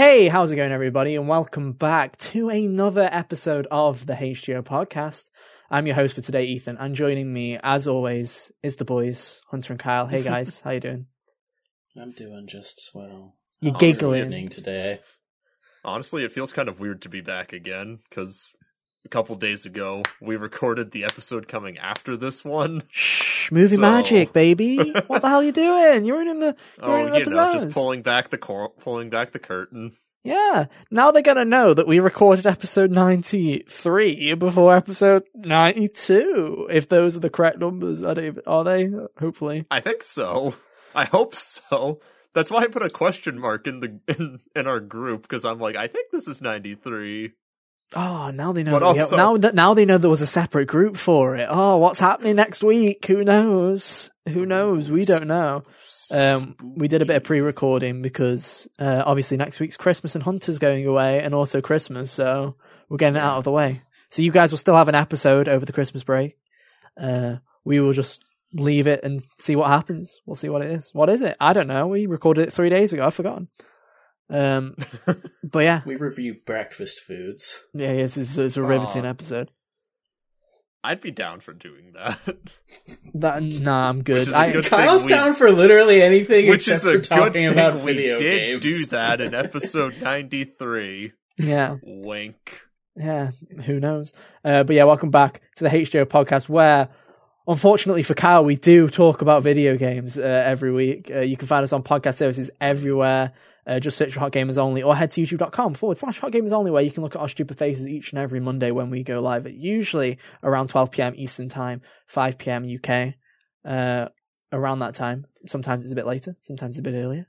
Hey, how's it going, everybody? And welcome back to another episode of the HGO podcast. I'm your host for today, Ethan, and joining me, as always, is the boys, Hunter and Kyle. Hey, guys, how you doing? I'm doing just swell. You're How's the giggling. evening today. Honestly, it feels kind of weird to be back again because a couple days ago we recorded the episode coming after this one. Shh, movie So- magic, baby. what the hell are you doing? You're in the, you're Oh, in the you know, just pulling back the cor- pulling back the curtain. Yeah, now they're gonna know that we recorded episode 93 before episode 92. If those are the correct numbers, are they? Are they? Hopefully. I think so. I hope so. That's why I put a question mark in the in, in our group because I'm like, I think this is 93. Oh, now they know. But that we- also- now that now they know there was a separate group for it. Oh, what's happening next week? Who knows? Who knows? We don't know. Um, we did a bit of pre-recording because uh, obviously next week's Christmas and Hunter's going away, and also Christmas, so we're getting it out of the way. So you guys will still have an episode over the Christmas break. Uh, we will just leave it and see what happens. We'll see what it is. What is it? I don't know. We recorded it three days ago. I've forgotten. Um, but yeah, We review breakfast foods. yeah, it's, it's, it's a riveting Aw. episode. I'd be down for doing that. That nah, I'm good. Which is a I, good thing Kyle's we- down for literally anything Which except is a for good talking thing about we video did games. do that in episode 93. yeah, Wink. yeah. Who knows? Uh, but yeah, welcome back to the HGO podcast, where unfortunately for Kyle, we do talk about video games uh, every week. Uh, you can find us on podcast services everywhere. Uh, just search for Hot Gamers Only or head to youtube.com forward slash Hot Gamers Only, where you can look at our stupid faces each and every Monday when we go live at usually around 12 p.m. Eastern Time, 5 p.m. UK. Uh, around that time. Sometimes it's a bit later, sometimes it's a bit earlier.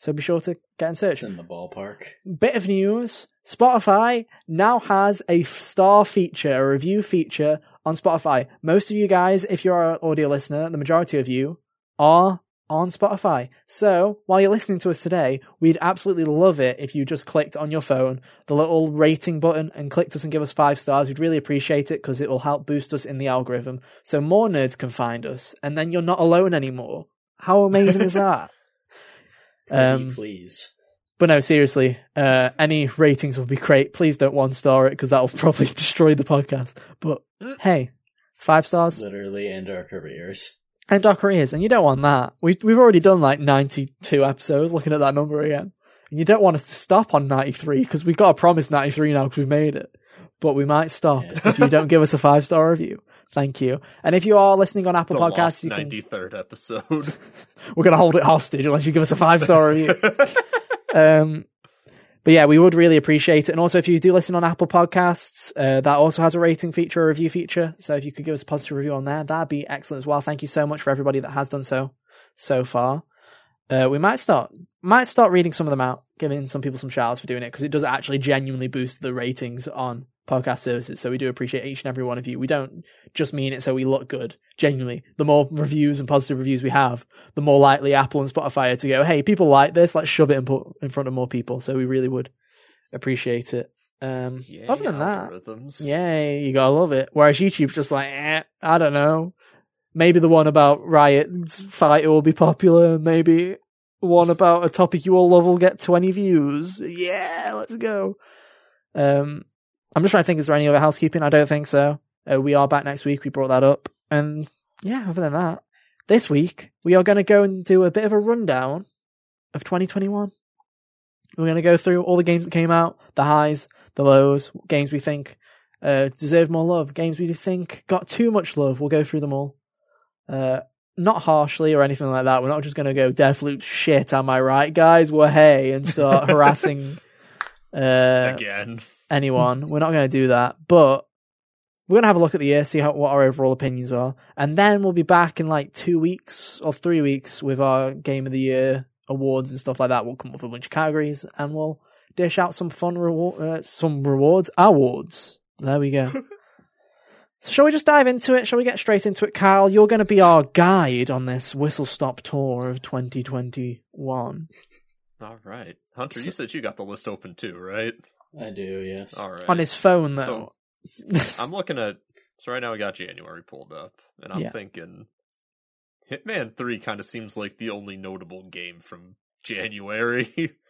So be sure to get in search. It's in the ballpark. bit of news Spotify now has a star feature, a review feature on Spotify. Most of you guys, if you're an audio listener, the majority of you are on Spotify. So while you're listening to us today, we'd absolutely love it if you just clicked on your phone the little rating button and clicked us and give us five stars. We'd really appreciate it because it will help boost us in the algorithm so more nerds can find us and then you're not alone anymore. How amazing is that? Um, please. but no, seriously, uh, any ratings would be great. Please don't one star it because that will probably destroy the podcast. But hey, five stars Literally end our careers. And our careers, and you don't want that. We've we've already done like ninety two episodes. Looking at that number again, and you don't want us to stop on ninety three because we've got to promise ninety three now because we've made it. But we might stop Yeah. if you don't give us a five star review. Thank you. And if you are listening on Apple The Podcasts, you can 93rd episode. we're gonna hold it hostage unless you give us a five star review. um, but yeah, we would really appreciate it. And also, if you do listen on Apple Podcasts, uh, that also has a rating feature, a review feature. So if you could give us a positive review on there, that'd be excellent as well. Thank you so much for everybody that has done so so far. Uh, we might start might start reading some of them out, giving some people some shout outs for doing it because it does actually genuinely boost the ratings on podcast services. So we do appreciate each and every one of you. We don't just mean it so we look good. Genuinely, the more reviews and positive reviews we have, the more likely Apple and Spotify are to go, "Hey, people like this. Let's shove it and put in front of more people." So we really would appreciate it. Um, Yay, other than that, algorithms. Yay, you gotta love it. Whereas YouTube's just like, eh, I don't know. Maybe the one about Riot's fight will be popular. Maybe one about a topic you all love will get 20 views. Yeah, let's go. Um, I'm just trying to think, is there any other housekeeping? I don't think so. Uh, we are back next week. We brought that up. And yeah, other than that, this week we are going to go and do a bit of a rundown of 2021. We're going to go through all the games that came out, the highs, the lows, games we think uh, deserve more love, games we think got too much love. We'll go through them all. Uh, not harshly or anything like that. We're not just going to go Deathloop shit, am I right, guys? Well, hey, and start harassing uh, Again. Anyone. We're not going to do that, but we're going to have a look at the year, see how what our overall opinions are, and then we'll be back in like two weeks or three weeks with our Game of the Year awards and stuff like that. We'll come up with a bunch of categories and we'll dish out some fun reward, uh, some rewards, awards. There we go. so shall we just dive into it? Shall we get straight into it, Kyle? You're going to be our guide on this whistle stop tour of 2021 All right. Hunter, you said you got the list open too, right? I do, yes. All right. on his phone, though. I'm looking at so right now we got January pulled up, and I'm Yeah. thinking Hitman Three kind of seems like the only notable game from January.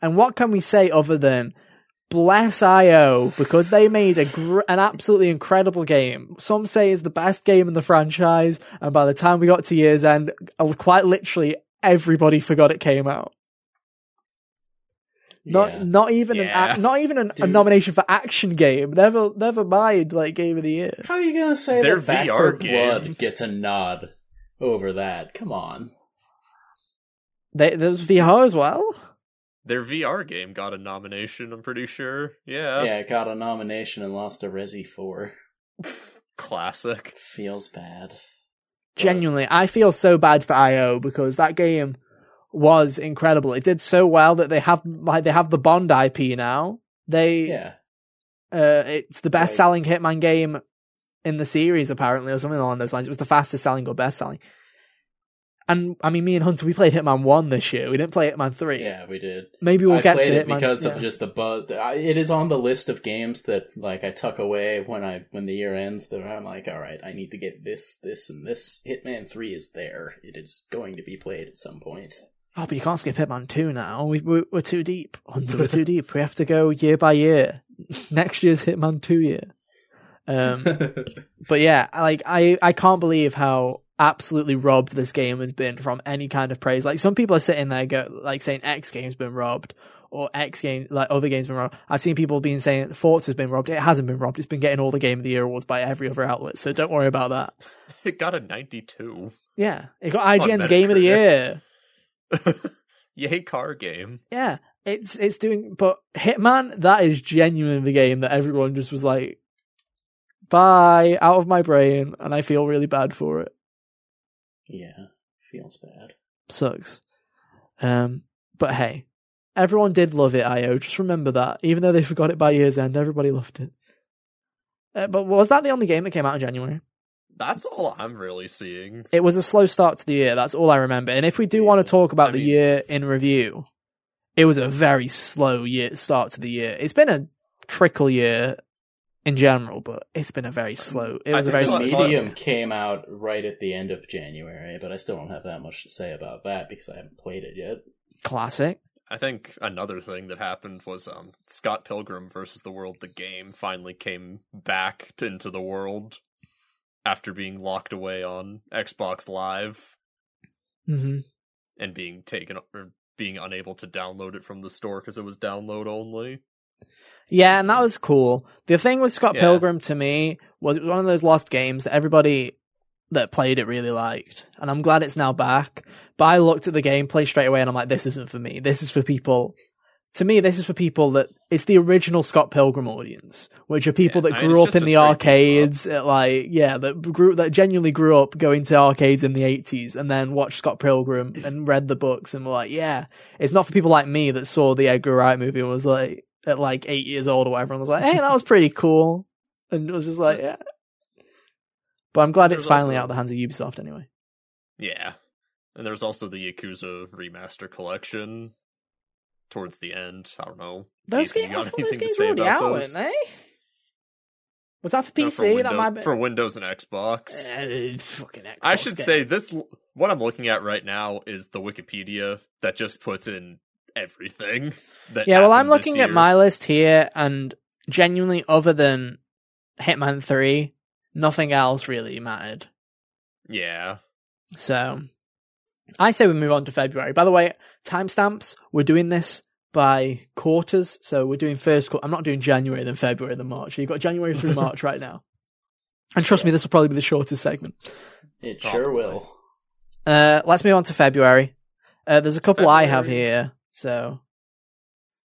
And what can we say other than bless IO because they made a gr- an absolutely incredible game. Some say is the best game in the franchise, and by the time we got to year's end, uh, quite literally everybody forgot it came out. Not Yeah. not even an Yeah. ac- not even an, a nomination for action game. Never never mind like game of the year. How are you gonna say Their that Back VR for game. Blood gets a nod over that? Come on. They, there's VR as well. Their VR game got a nomination, I'm pretty sure. Yeah. yeah, it got a nomination and lost to Resi 4. Classic. Feels bad. Genuinely, I feel so bad for IO because that game was incredible. It did so well that they have like they have the Bond IP now. They Yeah. uh, it's the best Right. selling Hitman game in the series apparently, or something along those lines. It was the fastest selling or best selling. And I mean, me and Hunter, we played Hitman One this year. We didn't play Hitman Three. Yeah, we did. Maybe we'll I get played to it Hitman because yeah. of just the buzz. It is on the list of games that like I tuck away when I when the year ends. That I'm like, all right, I need to get this, this, and this. Hitman Three is there. It is going to be played at some point. Oh, but you can't skip Hitman 2 now. We, we're, we're too deep. We're too deep. We have to go year by year. Next year's Hitman 2 year. Um, but yeah, like, I, I can't believe how absolutely robbed this game has been from any kind of praise. Like, some people are sitting there go, like, saying X game's been robbed. Or X game, like other games, been robbed. I've seen people being saying Forza's been robbed. It hasn't been robbed. It's been getting all the Game of the Year awards by every other outlet. So don't worry about that. It got a 92. Yeah, it got IGN's Game of the Year. Yay, car game. Yeah, it's it's doing. But Hitman, that is genuinely the game that everyone just was like, "Bye, out of my brain," and I feel really bad for it. yeah, feels bad. Sucks. Um, but hey, everyone did love it. Io, just remember that. Even though they forgot it by year's end, everybody loved it. Uh, but was that the only game that came out in January? That's all I'm really seeing. It was a slow start to the year. That's all I remember. And if we do want to talk about I the mean- year in review, it was a very slow year start to the year. It's been a trickle year in general, but it's been a very slow. It was a very slow. Medium came out right at the end of January, but I still don't have that much to say about that because I haven't played it yet. classic. I think another thing that happened was um, Scott Pilgrim versus the World, the game, finally came back to, into the world after being locked away on Xbox Live hmm and being taken or being unable to download it from the store because it was download only. Yeah, and that was cool. The thing with Scott Yeah. Pilgrim to me was it was one of those lost games that everybody that played it really liked, and I'm glad it's now back. But I looked at the gameplay straight away, and I'm like, this isn't for me. This is for people. To me, this is for people that it's the original Scott Pilgrim audience, which are people Yeah, that grew up in the straight beat 'em up. arcades, at like yeah, that grew that genuinely grew up going to arcades in the 80s, and then watched Scott Pilgrim and read the books, and were like, yeah, it's not for people like me that saw the Edgar Wright movie and was like at like eight years old or whatever, and was like, hey, that was pretty cool, and it was just like, yeah. But I'm glad it's finally also- out of the hands of Ubisoft anyway. Yeah. And there's also the Yakuza Remaster Collection towards the end. I don't know. Those Ethan, games, you I got thought those anything to games say about out, those? weren't? Was that for No, PC? for, Windows, that might be for Windows and Xbox. Uh, fucking Xbox I should game. say this. What I'm looking at right now is the Wikipedia that just puts in everything. That Yeah, well, I'm looking at my list here, and genuinely, other than Hitman 3, nothing else really mattered. Yeah, So, I say we move on to February. By the way, timestamps, we're doing this by quarters. So, we're doing first quarter. I'm not doing January, then February, then March. You've got January through March right now. And trust me, this will probably be the shortest segment. It sure Probably. will. Uh, let's move on to February. Uh, there's a couple I have here. So,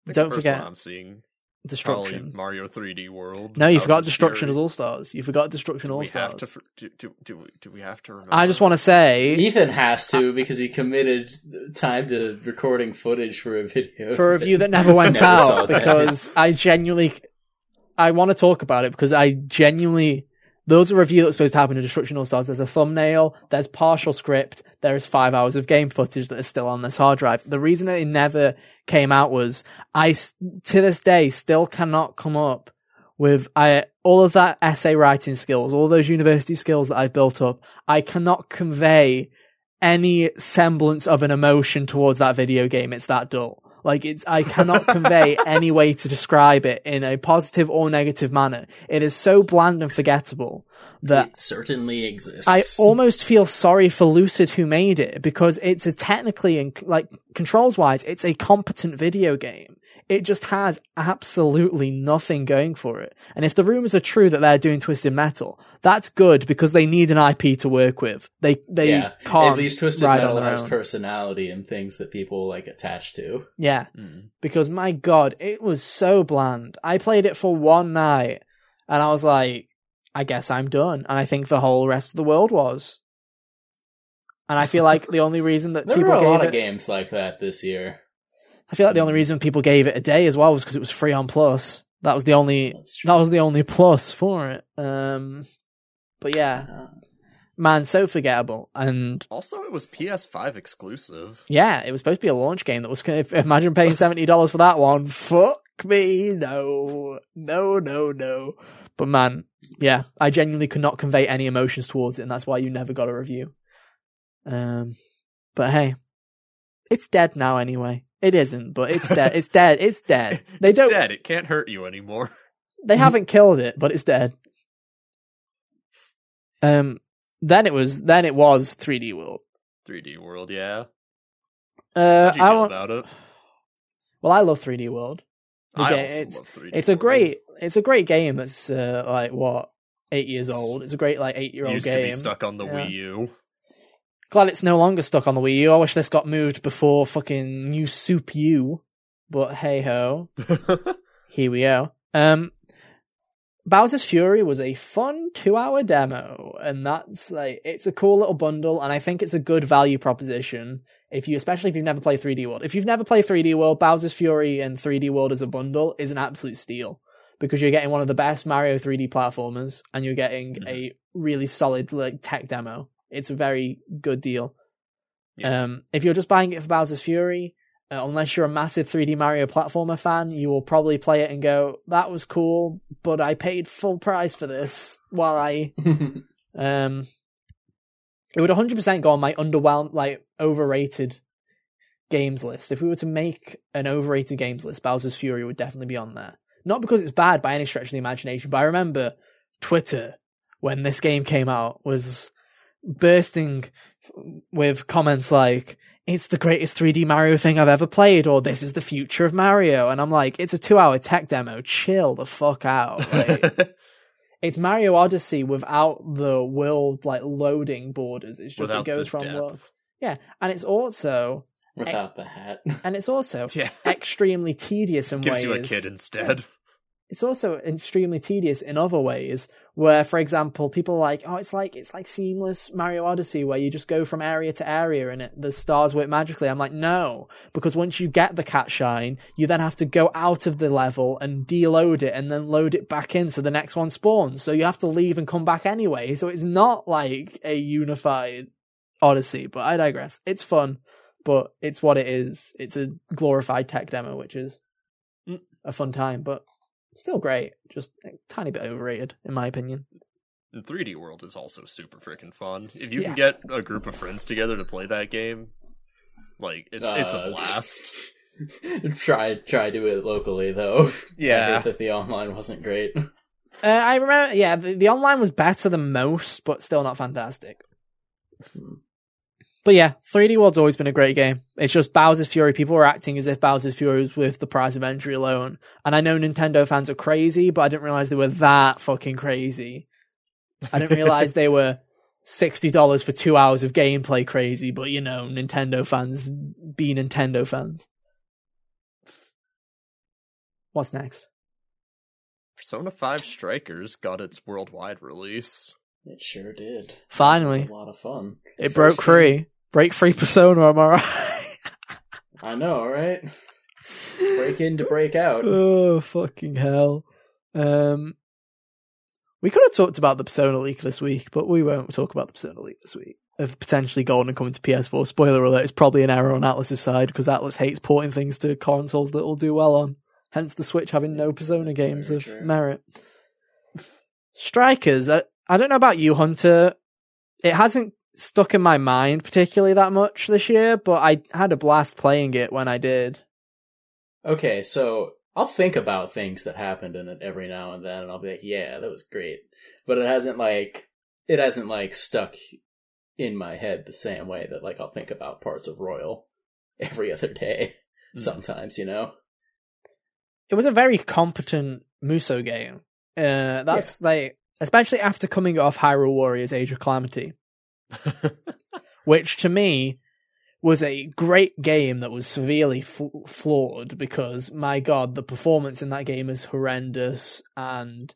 I think Don't the first forget one I'm seeing probably Destruction. Mario 3D World. No, you forgot Destruction scary. All Stars. You forgot Destruction Do All we have Stars. to? Do, do, do, we, do we have to remember? I just want to say, Ethan has to because he committed time to recording footage for a video. for a review that never went Never saw out, that. because I genuinely, I want to talk about it because I genuinely, those are review that's supposed to happen in Destruction All Stars. There's a thumbnail, there's partial script, there is five hours of game footage that is still on this hard drive. The reason that it never came out was I, to this day, still cannot come up with I, all of that essay writing skills, all those university skills that I've built up. I cannot convey any semblance of an emotion towards that video game. It's that dull. Like it's, I cannot convey any way to describe it in a positive or negative manner. It is so bland and forgettable that it certainly exists. I almost feel sorry for Lucid who made it because it's a technically and like controls wise, it's a competent video game. It just has absolutely nothing going for it. And if the rumors are true that they're doing Twisted Metal, that's good because they need an IP to work with. They they yeah, can't at least Twisted Metal has own. personality and things that people like attach to. yeah, Mm. because my god, it was so bland. I played it for one night and I was like, I guess I'm done. And I think the whole rest of the world was. And I feel like the only reason that There people were a lot it, of games like that this year. I feel like the only reason people gave it a day as well was because it was free on Plus. That was the only that was the only plus for it. Um, but yeah, Uh, man, so forgettable. And Also, it was PS5 exclusive. yeah, it was supposed to be a launch game that was. If, imagine paying seventy dollars for that one. Fuck me, no, no, no, no. But man, yeah, I genuinely could not convey any emotions towards it, and that's why you never got a review. Um, but hey, it's dead now anyway. It isn't, but it's dead. It's dead. It's dead. They it's don't. dead. It can't hurt you anymore. They haven't killed it, but it's dead. Um, then it was then it was 3D World. 3D World, yeah. Uh, I feel about it? well, I love 3D World. The I ga- also it's love 3D it's a great it's a great game. That's uh, like what eight years old. It's a great like eight year old Used game. to be stuck on the Yeah. Wii U. Glad it's no longer stuck on the Wii U. I wish this got moved before fucking new Soup U. But hey ho, here we go. Um, Bowser's Fury was a fun two hour demo, and that's like it's a cool little bundle, and I think it's a good value proposition. If you, especially if you've never played 3D World, if you've never played 3D World, Bowser's Fury and 3D World as a bundle is an absolute steal because you're getting one of the best Mario 3D platformers, and you're getting Mhm. a really solid like tech demo. It's a very good deal. Yeah. Um, if you're just buying it for Bowser's Fury, uh, unless you're a massive 3D Mario platformer fan, you will probably play it and go, "That was cool, but I paid full price for this." While I, um, it would 100% go on my underwhelmed, like overrated games list. If we were to make an overrated games list, Bowser's Fury would definitely be on there. Not because it's bad by any stretch of the imagination, but I remember Twitter when this game came out was bursting with comments like it's the greatest 3D Mario thing I've ever played, or this is the future of Mario. And I'm like, it's a two hour tech demo. Chill the fuck out. Like, it's Mario Odyssey without the world like loading borders. It's just Without it goes from depth. world. Yeah, and it's also Without the hat. and it's also Yeah. extremely tedious in Gives ways. you a kid instead. It's also extremely tedious in other ways, where, for example, people are like, "Oh, it's like it's like seamless Mario Odyssey, where you just go from area to area and it, the stars work magically." I'm like, no, because once you get the cat shine, you then have to go out of the level and deload it and then load it back in so the next one spawns. So you have to leave and come back anyway. So it's not like a unified Odyssey. But I digress. It's fun, but it's what it is. It's a glorified tech demo, which is Mm. a fun time, but still great. Just a tiny bit overrated, in my opinion. The 3D World is also super freaking fun. If you Yeah. can get a group of friends together to play that game, like it's it's a Uh, blast. try try do it locally though. I Yeah. that the online wasn't great. Uh, I remember, yeah, the, the online was better than most, but still not fantastic. But yeah, 3D World's always been a great game. It's just Bowser's Fury. People are acting as if Bowser's Fury was worth the price of entry alone. And I know Nintendo fans are crazy, but I didn't realize they were that fucking crazy. I didn't realize they were $60 for two hours of gameplay crazy, but you know, Nintendo fans be Nintendo fans. What's next? Persona 5 Strikers got its worldwide release. It sure did. Finally. It was a lot of fun. It First broke thing- free. Break free persona, am I right? I know, right? Break in to break out. oh, fucking hell. Um, we could have talked about the Persona leak this week, but we won't talk about the Persona leak this week. Of potentially Golden coming to PS4. Spoiler alert, it's probably an error on Atlus's side because Atlus hates porting things to consoles that will do well on. Hence the Switch having no Persona That's games of true. merit. Strikers, I, I don't know about you, Hunter. It hasn't stuck in my mind particularly that much this year, but I had a blast playing it when I did. Okay, so I'll think about things that happened in it every now and then, and I'll be like, "Yeah, that was great," but it hasn't like it hasn't like stuck in my head the same way that like I'll think about parts of Royal every other day. Mm. Sometimes, you know. it was a very competent Musou game. Uh, that's like, especially after coming off Hyrule Warriors Age of Calamity, which to me was a great game that was severely fl- flawed because my god, the performance in that game is horrendous and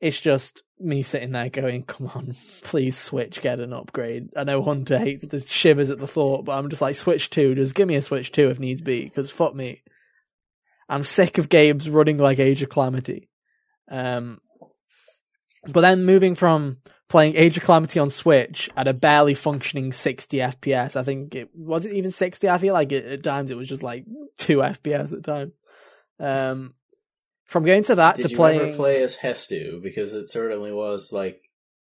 it's just me sitting there going, come on, please Switch, get an upgrade. I know Hunter hates the shivers at the thought, but I'm just like, Switch 2, just give me a Switch 2 if needs be, because fuck me. I'm sick of games running like Age of Calamity. Um, but then moving from playing Age of Calamity on Switch at a barely functioning 60 FPS, I think it was it even 60. I feel like it, at times it was just like two FPS at times. Um, from going to that Did to you playing, ever play as Hestu? Because it certainly was like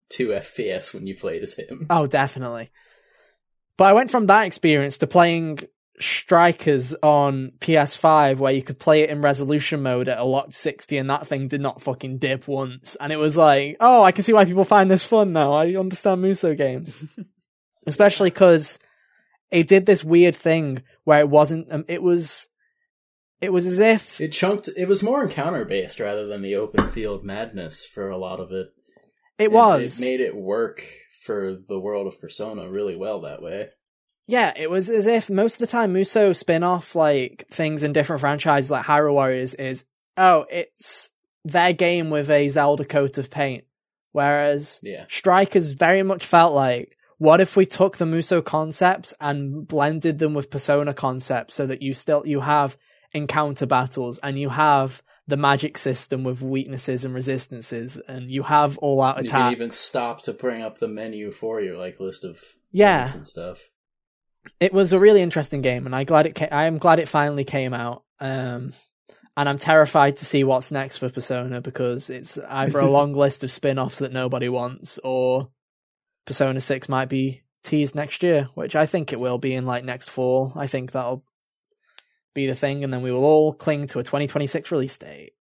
two FPS when you played as him. oh, definitely. But I went from that experience to playing Strikers on PS5 where you could play it in resolution mode at a locked 60 and that thing did not fucking dip once. And it was like, oh, I can see why people find this fun now. I understand Musou games. Especially because it did this weird thing where it wasn't, um, it was, it was as if, It chunked. It was more encounter based rather than the open field madness for a lot of it. it And was. It made it work for the world of Persona really well that way. Yeah, it was as if most of the time Musou spin off like things in different franchises like Hyrule Warriors is oh, it's their game with a Zelda coat of paint. Whereas Yeah. Strikers very much felt like what if we took the Musou concepts and blended them with Persona concepts so that you still you have encounter battles and you have the magic system with weaknesses and resistances and you have all out You attack. can even stop to bring up the menu for you, like list of Yeah. and stuff. It was a really interesting game, and I glad it. Ca- I am glad it finally came out. Um, and I'm terrified to see what's next for Persona because it's either a long list of spin-offs that nobody wants, or Persona Six might be teased next year, which I think it will be in like next fall. I think that'll be the thing, and then we will all cling to a 2026 release date.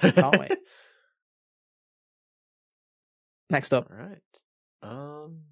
Can't wait. Next up, All right. Um,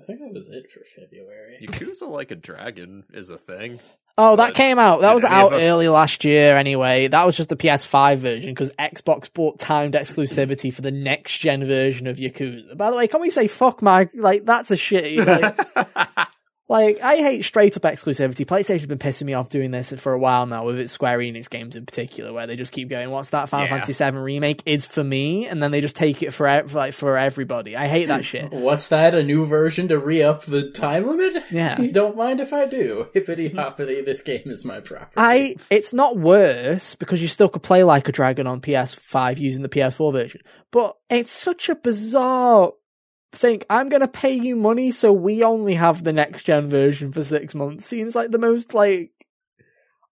I think that was it for February. Yakuza like a dragon is a thing. Oh, that But came out. That was out us- early last year anyway. That was just the PS5 version because Xbox bought timed exclusivity for the next gen version of Yakuza. By the way, can we say fuck my like that's a shitty like, like I hate straight up exclusivity. PlayStation's been pissing me off doing this for a while now with its Square Enix games in particular, where they just keep going, "What's that Final Yeah. Fantasy VII remake is for me," and then they just take it for like for everybody. I hate that shit. What's that? A new version to re up the time limit? Yeah. You don't mind if I do. Hippity hoppity, this game is my property. I it's not worse because you still could play like a dragon on PS5 using the PS4 version, but it's such a bizarre thing. I'm gonna pay you money so we only have the next gen version for six months. Seems like the most like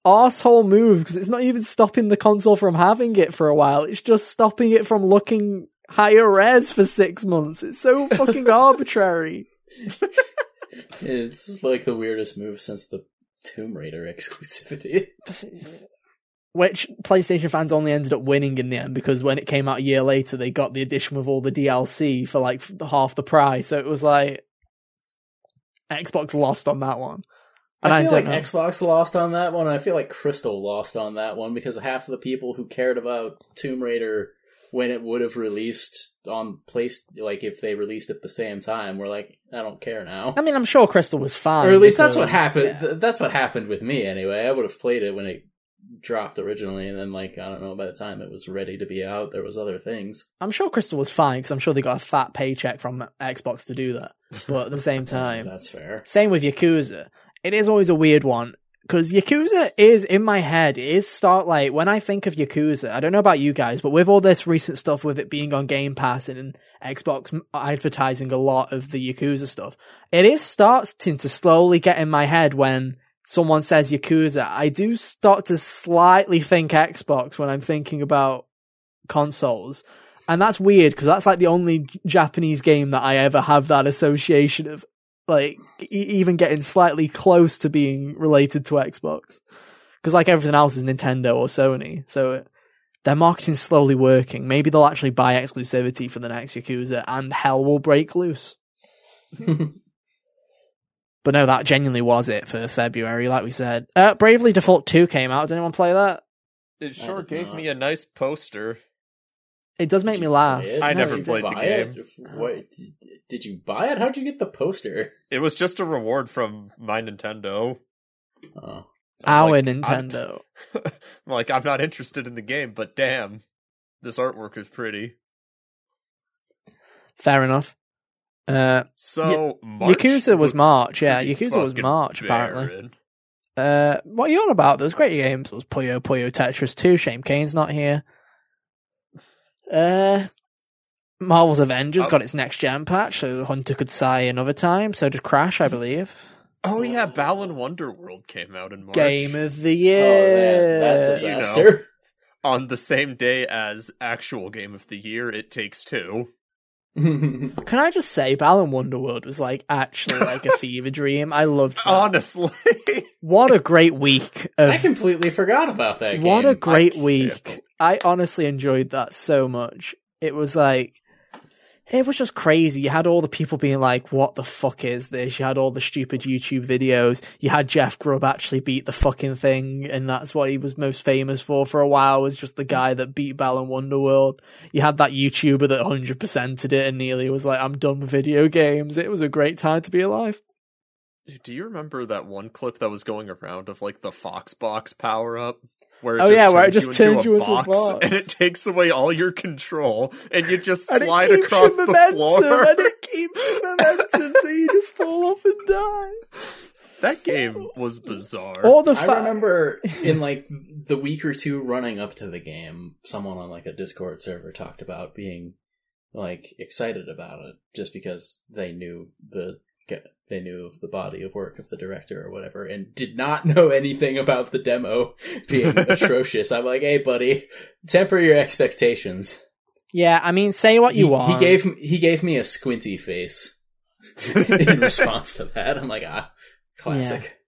asshole move because it's not even stopping the console from having it for a while. It's just stopping it from looking higher res for six months. It's so fucking arbitrary. It's like the weirdest move since the Tomb Raider exclusivity. which PlayStation fans only ended up winning in the end because when it came out a year later, they got the edition with all the DLC for like half the price. So it was like Xbox lost on that one. And I feel don't like know. Xbox lost on that one. I feel like Crystal lost on that one because half of the people who cared about Tomb Raider when it would have released on place, like if they released at the same time, were like, I don't care now. I mean, I'm sure Crystal was fine. or at least that's what happened. yeah. That's what happened with me anyway. I would have played it when it dropped originally, and then like I don't know, by the time it was ready to be out, there was other things. I'm sure Crystal was fine because I'm sure they got a fat paycheck from Xbox to do that. But at the same time, That's fair. Same with Yakuza. It is always a weird one because Yakuza is in my head. It is start like when I think of Yakuza. I don't know about you guys, but with all this recent stuff with it being on Game Pass and Xbox advertising a lot of the Yakuza stuff, it is starting to slowly get in my head when someone says Yakuza. I do start to slightly think Xbox when I'm thinking about consoles. And that's weird because that's like the only Japanese game that I ever have that association of like e- even getting slightly close to being related to Xbox. because like everything else is Nintendo or Sony, so it, their marketing's slowly working. Maybe they'll actually buy exclusivity for the next Yakuza, and hell will break loose. But no, that genuinely was it for February, like we said. Uh, Bravely Default 2 came out. Did anyone play that? It sure gave not. me a nice poster. It does make me laugh. I No, never you played the buy game. it? What? did- Did you buy it? How'd you get the poster? It was just a reward from my Nintendo. Oh, Our like, Nintendo. I'm like, I'm not interested in the game, but damn, this artwork is pretty. Fair enough. Uh, So, March Yakuza was March, yeah. Yakuza was March, apparently. Uh, what are you on about? Those great games was Puyo Puyo Tetris 2. Shame Kane's not here. Uh, Marvel's Avengers Oh. got its next gen patch, so Hunter could sigh another time. So did Crash, I believe. Oh yeah, Balan Wonderworld came out in March. Game of the oh year. that, that You know. disaster. on the same day as actual Game of the Year. It takes two. Can I just say, Balan Wonderworld was like actually like a fever dream. I loved that. Honestly, What a great week of I completely forgot about that. What game. a great I- week. I honestly enjoyed that so much. It was like it was just crazy. You had all the people being like, What the fuck is this? You had all the stupid YouTube videos. You had Jeff Grubb actually beat the fucking thing, and that's what he was most famous for for a while, was just the guy that beat Balan Wonderworld. You had that YouTuber that hundred percented it and nearly was like, I'm done with video games. It was a great time to be alive. Do you remember that one clip that was going around of like the Fox Box power up? Where Oh, just yeah, where it turns just turns you into a box, box. and it takes away all your control, and you just And it slide keeps across your the momentum, floor. and it keeps momentum, so you just fall off and die. That game was bizarre. All the I fa- remember in like the week or two running up to the game, someone on like a Discord server talked about being like excited about it just because they knew the they knew of the body of work of the director or whatever and did not know anything about the demo being atrocious. I'm like, "Hey buddy, temper your expectations." Yeah, I mean, say what you he, want. He gave he gave me a squinty face in response to that. I'm like, "Ah, classic."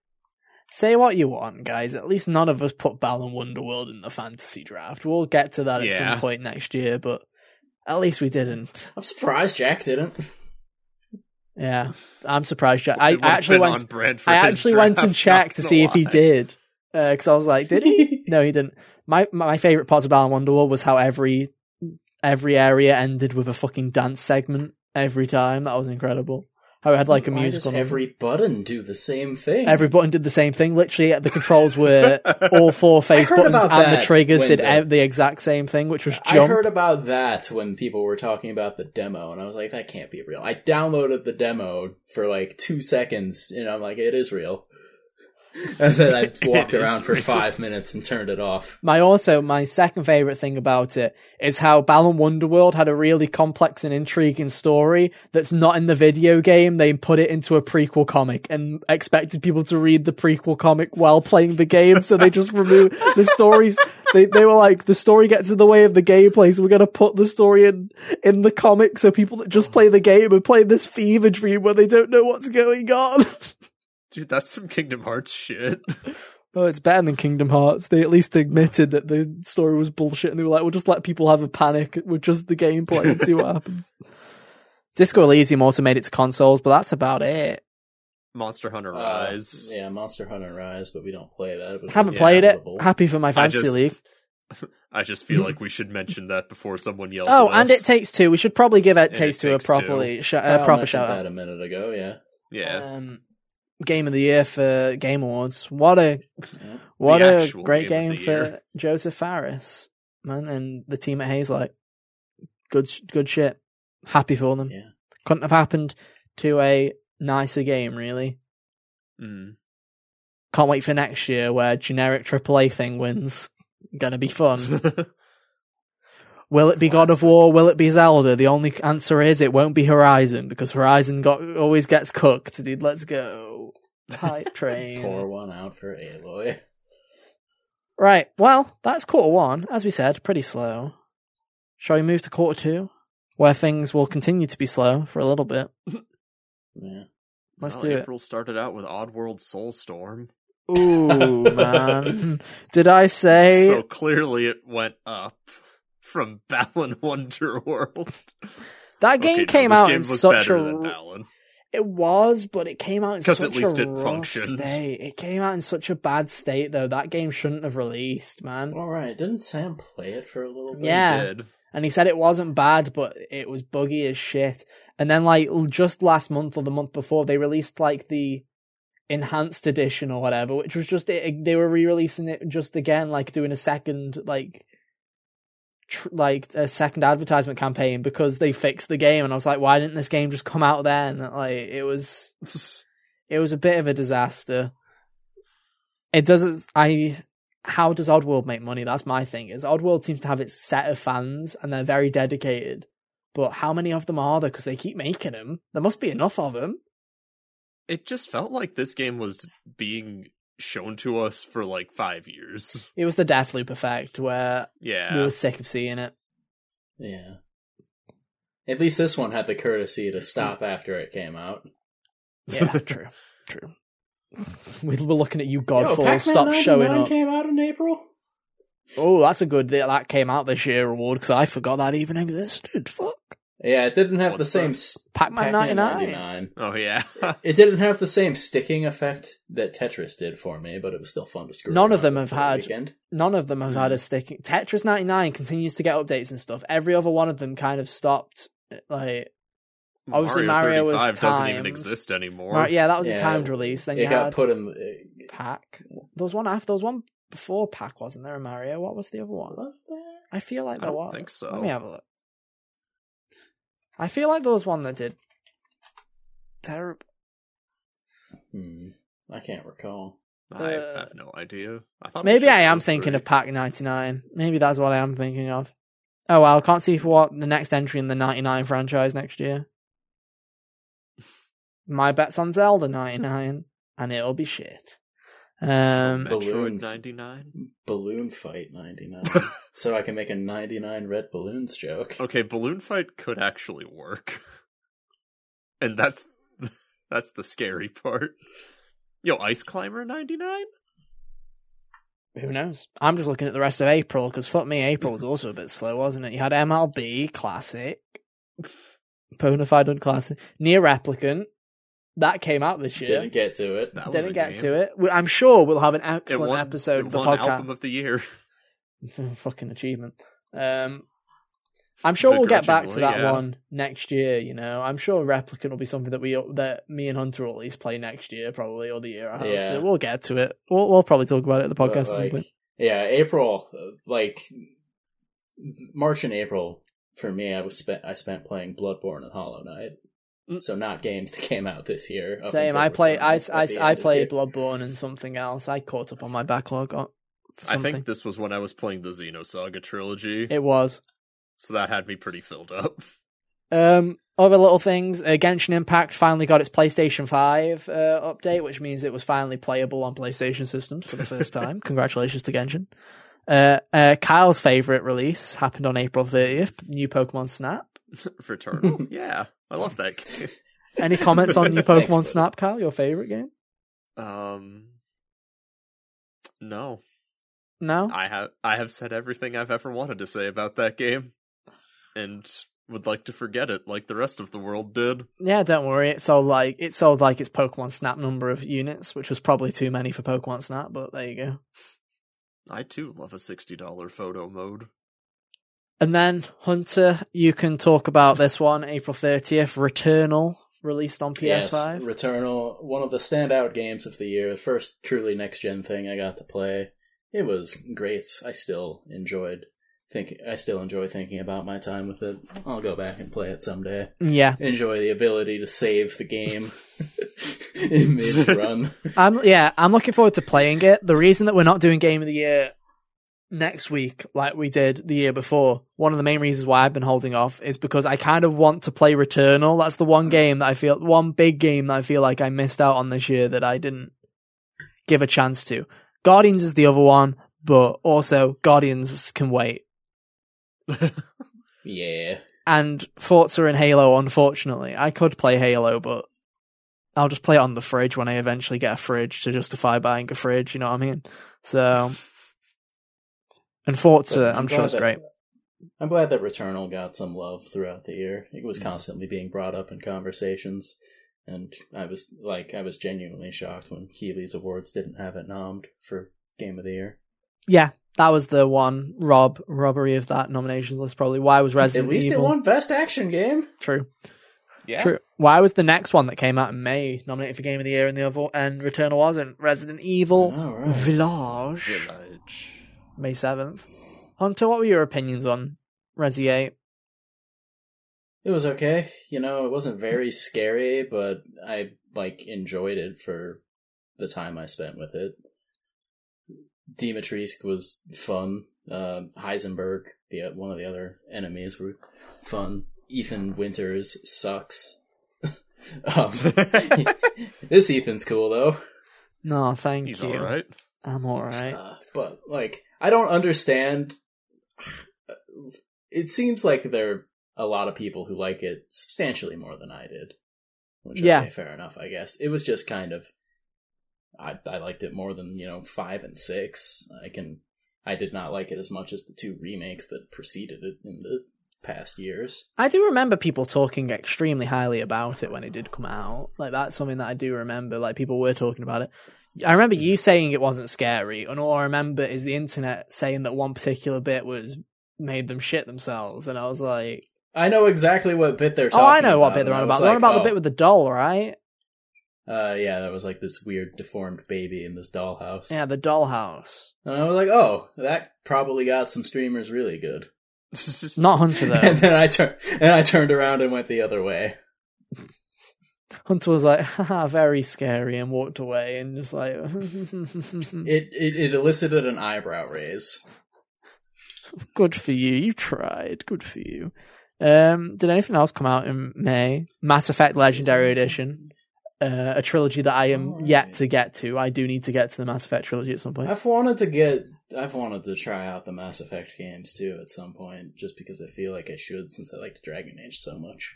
say what you want, guys. At least none of us put Balan Wonderworld in the fantasy draft. We'll get to that at Yeah. some point next year, but at least we didn't. I'm surprised Jack didn't. Yeah, I'm surprised. Jack. I actually went. I actually went and checked to see if he did, uh, because I was like, did he? no, he didn't. My my favorite part of Balan Wonderworld was how every every area ended with a fucking dance segment every time. That was incredible. How it had like a Why musical. does every button do the same thing? Every button did the same thing. Literally, the controls were all four face buttons, and the triggers did the- the exact same thing, which was I heard about that when people were talking about the demo, and I was like, that can't be real. I downloaded the demo for like two seconds, and I'm like, it is real. And then I walked around for real. five minutes and turned it off. My also my second favorite thing about it is how Balan Wonderworld had a really complex and intriguing story that's not in the video game. They put it into a prequel comic and expected people to read the prequel comic while playing the game, so they just removed the stories. They they were like the story gets in the way of the gameplay, so we're gonna put the story in in the comic so people that just play the game are playing this fever dream where they don't know what's going on. Dude, that's some Kingdom Hearts shit. Oh, it's better than Kingdom Hearts. They at least admitted that the story was bullshit, and they were like, "We'll just let people have a panic with just the gameplay and see what happens." Disco Elysium also made it to consoles, but that's about it. Monster Hunter Uh, Rise. yeah, Monster Hunter Rise, but we don't play that. But Haven't it's played it. Happy for my fantasy just- league. I just feel like we should mention that before someone yells. Oh, at and us. it takes two. We should probably give it It takes two a Takes Two. properly sh- a proper mentioned shout that out. a minute ago. Yeah, yeah. Um, game of the year for Game Awards. What a what a great game game, for year. Josef Fares, man, and the team at Hazelight. Good, good shit. Happy for them. Yeah. Couldn't have happened to a nicer game, really. Mm. Can't wait for next year where generic AAA thing wins. Gonna be fun. Will it be God of War? Will it be Zelda? The only answer is it won't be Horizon because Horizon got always gets cooked. Dude, let's go. Hype train. pour one out for Aloy. Right. Well, that's quarter one. As we said, pretty slow. Shall we move to quarter two, where things will continue to be slow for a little bit? Yeah. Let's Well, do it. April started out with Oddworld Soulstorm. Ooh, man. Did I say So clearly it went up from Balan Wonderworld. that game Okay, came this out game in such a than Balan. It was, but it came out in 'Cause such at least a it rough functioned. state. It came out in such a bad state, though. That game shouldn't have released, man. All right, didn't Sam play it for a little bit? Yeah. Did. And he said it wasn't bad, but it was buggy as shit. And then, like, just last month or the month before, they released, like, the enhanced edition or whatever, which was just, it, they were re releasing it just again, like, doing a second, like, tr- like, a second advertisement campaign because they fixed the game. And I was like, why didn't this game just come out then? Like, it was. it was a bit of a disaster. It doesn't. I. How does Oddworld make money? That's my thing. Is Oddworld seems to have its set of fans and they're very dedicated, but how many of them are there? Because they keep making them. There must be enough of them. It just felt like this game was being shown to us for like five years. It was the Deathloop effect where Yeah. we were sick of seeing it. Yeah. At least this one had the courtesy to mm. stop after it came out. Yeah, true, true. We were looking at you, Yo, Godfall. Pac-Man Stop 99 showing up. came out in April. Oh, that's a good. That came out this year award because I forgot that even existed. Fuck. Yeah, it didn't have the same that? Pac-Man, Pac-Man 99. 99. Oh yeah. It didn't have the same sticking effect that Tetris did for me, but it was still fun to screw. None of them have the had- Weekend. none of them have had Hmm. a sticking. Tetris 99 continues to get updates and stuff. Every other one of them kind of stopped. Like, Obviously, Mario was 35 doesn't even exist anymore. Mar- yeah, that was Yeah, a timed release. Then it you got had put in. uh, Pack. There was one after. There was one before Pack, wasn't there? A Mario. What was the other one? Was there? I feel like I there don't was. think so. Let me have a look. I feel like there was one that did. Terrible. Hmm. I can't recall. I Uh, have no idea. I thought Maybe I am thinking three. of Pack 99. Maybe that's what I am thinking of. Oh well, I can't see for what the next entry in the 99 franchise next year. My bet's on Zelda 99, and it'll be shit. Um, Balloon. Metroid 99. Balloon Fight 99. so I can make a 99 red balloons joke. Okay, Balloon Fight could actually work. And that's that's the scary part. Yo, Ice Climber 99? who knows? I'm just looking at the rest of April because fuck me, April was also a bit slow, wasn't it? You had MLB Classic, Bonafide Unclassic, NieR Replicant. That came out this year. Didn't get to it. That Didn't get game. to it. I'm sure we'll have an It excellent won, episode it of the won podcast. album of the year. Fucking achievement. Um, I'm sure we'll get back to that yeah. one next year. You know, I'm sure Replicant will be something that we that me and Hunter will at least play next year, probably, or the year after. Yeah. We'll get to it. We'll, we'll probably talk about it at the podcast at some like. Yeah, April, like March and April for me, I was spent. I spent playing Bloodborne and Hollow Knight. Mm. So not games that came out this year. Same. I play. I, Returnal I, I played the- Bloodborne and something else. I caught up on my backlog on, I think this was when I was playing the Xenosaga trilogy, it was. so that had me pretty filled up. Um, other little things. Uh, Genshin Impact finally got its PlayStation 5 uh, update, which means it was finally playable on PlayStation systems for the first time. Congratulations to Genshin. Uh, uh, Kyle's favorite release happened on April 30th. New Pokemon Snap. Returnal? yeah, I love that game. Any comments on New Pokemon buddy. Snap, Kyle? Your favorite game? Um, no, No. I have I have said everything I've ever wanted to say about that game, and would like to forget it like the rest of the world did. Yeah, don't worry. It sold like it sold like its Pokemon Snap number of units, which was probably too many for Pokemon Snap. But there you go. I too love a sixty dollar photo mode. And then Hunter, you can talk about this one, April 30th, Returnal, released on PS5. Yes, Returnal, one of the standout games of the year. The first truly next gen thing I got to play. It was great. I still enjoyed think I still enjoy thinking about my time with it. I'll go back and play it someday. Yeah, Enjoy the ability to save the game in mid run. I'm yeah, I'm looking forward to playing it. The reason that we're not doing Game of the Year next week like we did the year before, one of the main reasons why I've been holding off is because I kind of want to play Returnal. That's the one game that I feel one big game that I feel like I missed out on this year that I didn't give a chance to. Guardians is the other one, but also Guardians can wait. Yeah. and Forza and Halo, unfortunately. I could play Halo, but I'll just play it on the fridge when I eventually get a fridge to justify buying a fridge. You know what I mean? So, and Forza, But I'm, sure glad it's that- great. I'm glad that Returnal got some love throughout the year. It was constantly being brought up in conversations, and I was like, I was genuinely shocked when Keighley's Awards didn't have it nommed for Game of the Year. Yeah, that was the one rob robbery of that nominations list. Probably why was Resident Evil? At least Evil it won Best Action Game. true? Yeah. True. Why was the next one that came out in May nominated for Game of the Year and the other and Returnal wasn't? Resident Evil All right. Village, Village. May seventh. Hunter, what were your opinions on Resi Eight? It was okay. You know, it wasn't very scary, but I like enjoyed it for the time I spent with it. Dimitrescu was fun. Um Heisenberg, the one of the other enemies, were fun. Ethan Winters sucks. um, this Ethan's cool though. No, thank He's you. alright. I'm alright. Uh, but like, I don't understand. It seems like there are a lot of people who like it substantially more than I did. Which, Yeah. okay, fair enough. I guess it was just kind of. I I liked it more than you know five and six. I can. I did not like it as much as the two remakes that preceded it in the past years. I do remember people talking extremely highly about it when it did come out. Like that's something that I do remember. Like people were talking about it. I remember you saying it wasn't scary, and all I remember is the internet saying that one particular bit was made them shit themselves, and I was like, I know exactly what bit they're talking "Oh, I know what bit they're on about. They're on like, about the oh. bit with the doll, right? Uh, yeah, that was like this weird deformed baby in this dollhouse. Yeah, the dollhouse. And I was like, oh, that probably got some streamers really good. Not Hunter though. and then I turned and I turned around and went the other way. Hunter was like, Haha, very scary, and walked away, and just like, It, it it elicited an eyebrow raise. good for you. You tried. Good for you. Um, did anything else come out in May? Mass Effect Legendary Edition, uh, a trilogy that I am Alright. yet to get to. I do need to get to the Mass Effect trilogy at some point. I've wanted to get I've wanted to try out the Mass Effect games too at some point, just because I feel like I should since I like Dragon Age so much.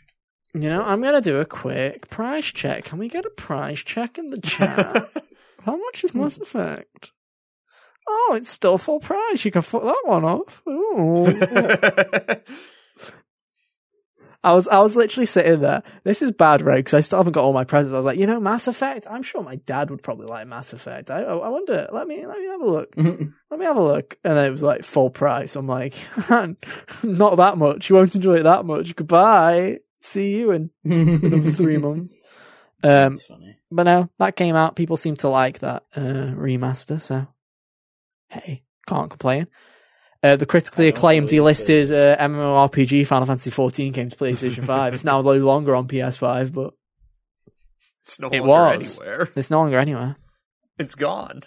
You know, I'm gonna do a quick price check. Can we get a price check in the chat? How much is Mass Effect? Oh, it's still full price. You can fuck that one off. Ooh. I was I was literally sitting there. This is bad, right? Because I still haven't got all my presents. I was like, you know, Mass Effect. I'm sure my dad would probably like Mass Effect. I I wonder. Let me let me have a look. Let me have a look. And it was like full price. I'm like, not that much. You won't enjoy it that much. Goodbye. See you in another three months. Um, That's funny. but no, that came out. People seem to like that uh, remaster. So hey, can't complain. Uh, the critically acclaimed believe delisted there's- uh, MMORPG Final Fantasy XIV came to PlayStation 5. It's now no longer on PS5, but it's no It longer was. anywhere. it's no longer anywhere. It's gone.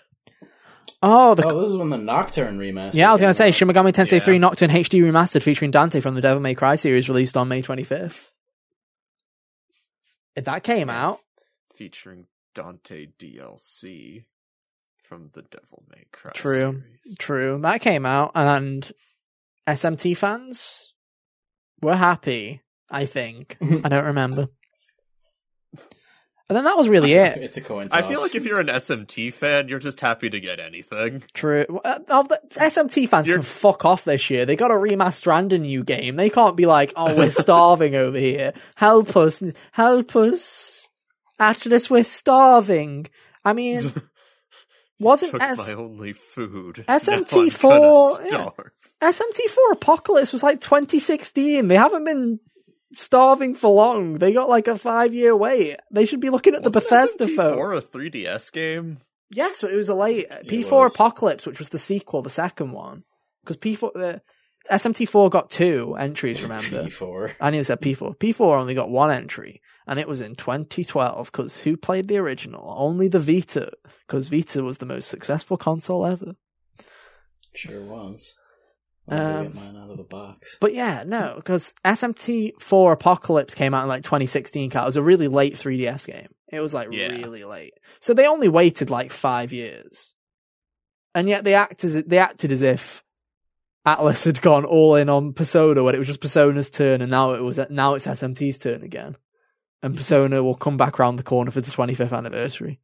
Oh, the oh, this is when the Nocturne remaster. yeah, I was going to say out. Shin Megami Tensei Yeah. 3 Nocturne HD remastered featuring Dante from the Devil May Cry series released on May 25th. If that came out, Featuring Dante DLC from the Devil May Cry True. series. True. That came out, and SMT fans were happy, I think. I don't remember. And then that was really it. It's a coin I feel like if you're an SMT fan, you're just happy to get anything. True. Uh, oh, the SMT fans You're- can fuck off this year. They got to remaster and a new game. They can't be like, oh, we're starving over here. Help us. Help us. Atlus, we're starving. I mean, wasn't Took S- my only food. SMT4 Now I'm gonna yeah. SMT4 Apocalypse was like 2016. They haven't been starving for long. They got like a five year wait. They should be looking at the Wasn't Bethesda SMT4 phone. a 3DS game? Yes, but it was a late P4 was. Apocalypse, which was the sequel, the second one. Because P4, uh, SMT4 got two entries, remember? P4. I nearly said P4. P4 only got one entry, and it was in 2012. Because who played the original? Only the Vita. Because Vita was the most successful console ever. Sure was. I'm gonna Um, get mine out of the box. But yeah, no, because SMT4 Apocalypse came out in like 2016. Cat. It was a really late 3DS game. It was like Yeah. really late. So they only waited like five years, and yet they act as they acted as if Atlus had gone all in on Persona when it was just Persona's turn, and now it was now it's SMT's turn again. and Persona will come back around the corner for the 25th anniversary,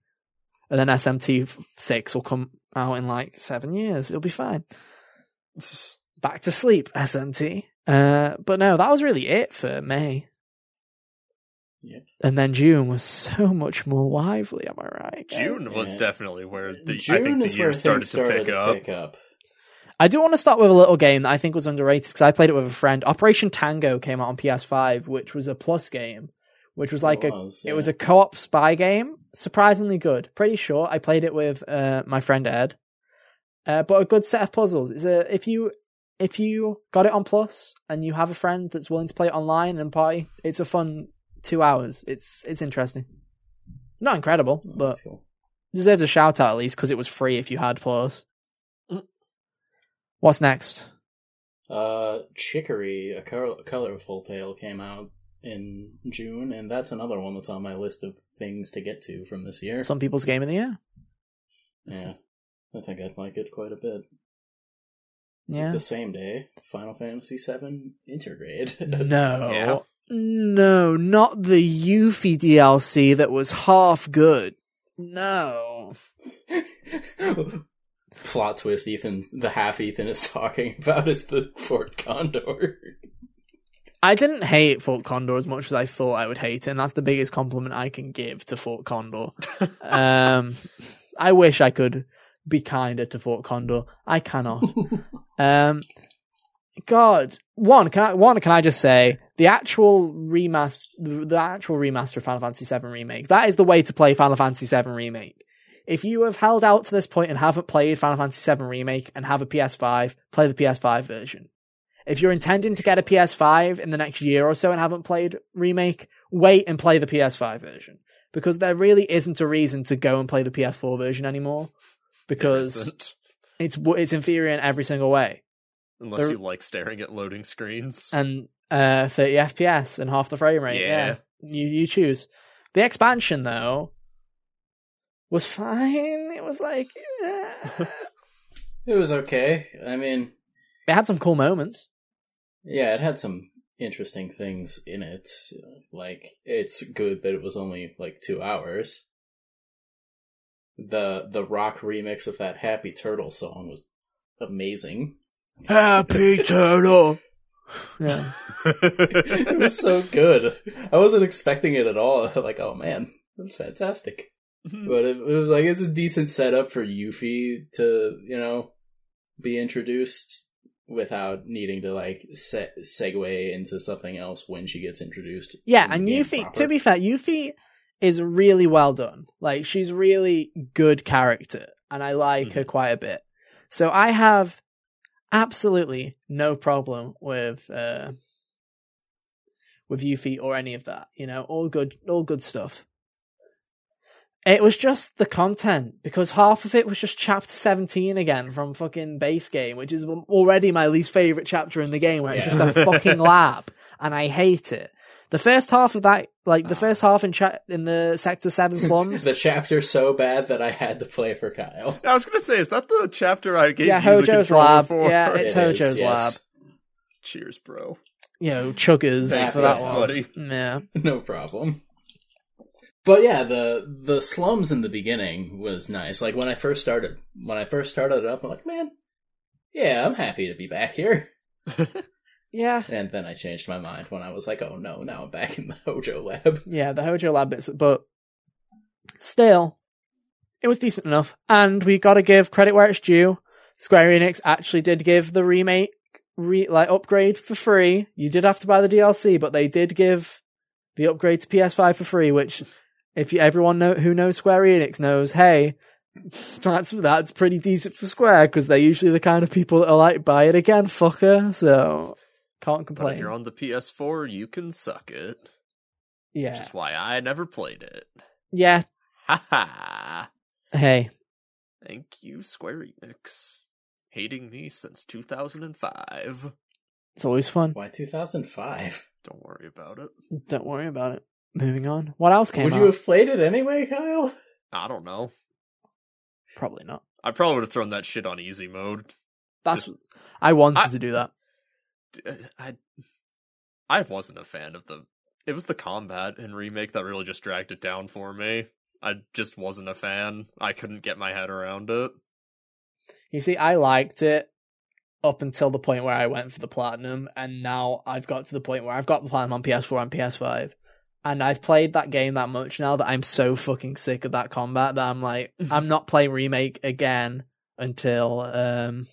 and then SMT six will come out in like seven years. It'll be fine. Back to sleep, SMT. Uh, but no, that was really it for May. Yep. And then June was so much more lively. Am I right? June was Yeah. definitely where the June I think is the where year started things to started pick up. pick up. I do want to start with a little game that I think was underrated because I played it with a friend. Operation Tango came out on PS5, which was a plus game, which was like It a was, it was a co-op spy game. Surprisingly good, pretty short. I played it with uh, my friend Ed, uh, but a good set of puzzles. It's a if you if you got it on plus and you have a friend that's willing to play it online and party, it's a fun two hours. It's it's interesting. Not incredible, Oh, but cool. deserves a shout out at least because it was free if you had plus. What's next? Uh, Chicory, a col- colorful tale, came out in June, and that's another one that's on my list of things to get to from this year. Some people's game of the year. Yeah, I think I'd like it quite a bit. Yeah. The same day, Final Fantasy VII Intergrade. No. Yeah. No, not the Yuffie DLC that was half good. No. Plot twist: Ethan, the half Ethan is talking about is the Fort Condor. I didn't hate Fort Condor as much as I thought I would hate it, and that's the biggest compliment I can give to Fort Condor. um, I wish I could be kinder to Fort Condor. I cannot. Um, God, one can I, one can I just say the actual remaster, the, the actual remaster of Final Fantasy VII remake. That is the way to play Final Fantasy VII remake. If you have held out to this point and haven't played Final Fantasy VII remake and have a PS5, play the PS5 version. If you're intending to get a PS5 in the next year or so and haven't played remake, wait and play the PS5 version because there really isn't a reason to go and play the PS4 version anymore because isn't. it's it's inferior in every single way unless there- you like staring at loading screens. and uh 30 fps and half the frame rate yeah, Yeah. you you choose the expansion though was fine it was like eh. It was okay. I mean, it had some cool moments yeah, it had some interesting things in it. Like, it's good that it was only like two hours. The the rock remix of that Happy Turtle song was amazing. happy turtle yeah it was so good. I wasn't expecting it at all. Like, oh man, that's fantastic. Mm-hmm. But it, it was like it's a decent setup for Yuffie to, you know, be introduced without needing to like se- segue into something else when she gets introduced. yeah and yuffie proper. to be fair yuffie is really well done like she's really good character and i like her quite a bit so i have absolutely no problem with uh with Yuffie or any of that. You know, all good, all good stuff. It was just the content because half of it was just chapter 17 again from fucking base game, which is already my least favorite chapter in the game where it's Yeah. just a fucking lab and I hate it. The first half of that, like the Ah. first half in cha- in the sector 7 slums. the chapter so bad that I had to play for Kyle. I was gonna say, is that the chapter I gave yeah, you the Hojo's controller lab. for? Yeah, it's It is, Hojo's yes. lab. Cheers, bro. You know, chuggers Thanks, for that one. buddy. Yeah. no problem. But yeah, the the slums in the beginning was nice. Like when I first started, when I first started it up, I'm like, man, yeah, I'm happy to be back here. Yeah. And then I changed my mind when I was like, oh no, now I'm back in the Hojo lab. Yeah, the Hojo Lab bits, but still, it was decent enough. And we got to give credit where it's due. Square Enix actually did give the remake re- like upgrade for free. You did have to buy the DLC, but they did give the upgrade to PS5 for free. Which, if you, everyone know who knows Square Enix knows, hey, that's that's pretty decent for Square because they're usually the kind of people that are like buy it again, fucker. So can't complain. But if you're on the PS4, you can suck it. Which yeah, is why I never played it. yeah. Ha ha! Hey, Thank you, Square Enix. Hating me since 2005. it's always fun. Why 2005? Don't worry about it. Don't worry about it. Moving on. What else came Would out? you have played it anyway, Kyle? I don't know. Probably not. I probably would have thrown that shit on easy mode. That's. I wanted I- to do that. D- I I wasn't a fan of the it was the combat in remake that really just dragged it down for me. I just wasn't a fan. I couldn't get my head around it. You see, I liked it up until the point where I went for the platinum, and now I've got to the point where I've got the platinum on PS4 and PS5, and I've played that game that much now that I'm so fucking sick of that combat that I'm like, I'm not playing remake again until um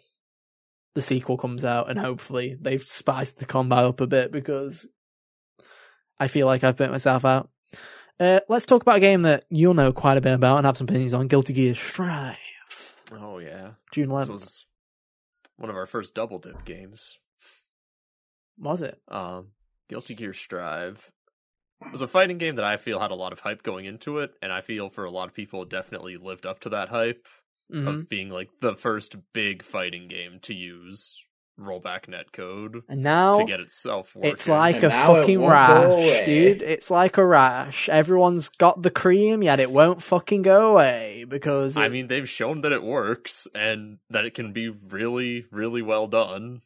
the sequel comes out, and hopefully they've spiced the combat up a bit because I feel like I've burnt myself out. Uh, let's talk about a game that you'll know quite a bit about and have some opinions on: Guilty Gear Strive, Oh yeah, June this 11th. was one of our first double dip games. was it? Um, Guilty Gear Strive was a fighting game that I feel had a lot of hype going into it, and I feel for a lot of people it definitely lived up to that hype Mhm. of being like the first big fighting game to use rollback netcode And now to get itself working. It's like And a fucking rash, dude. It's like a rash. Everyone's got the cream, yet it won't fucking go away because I mean, they've shown that it works and that it can be really, really well done.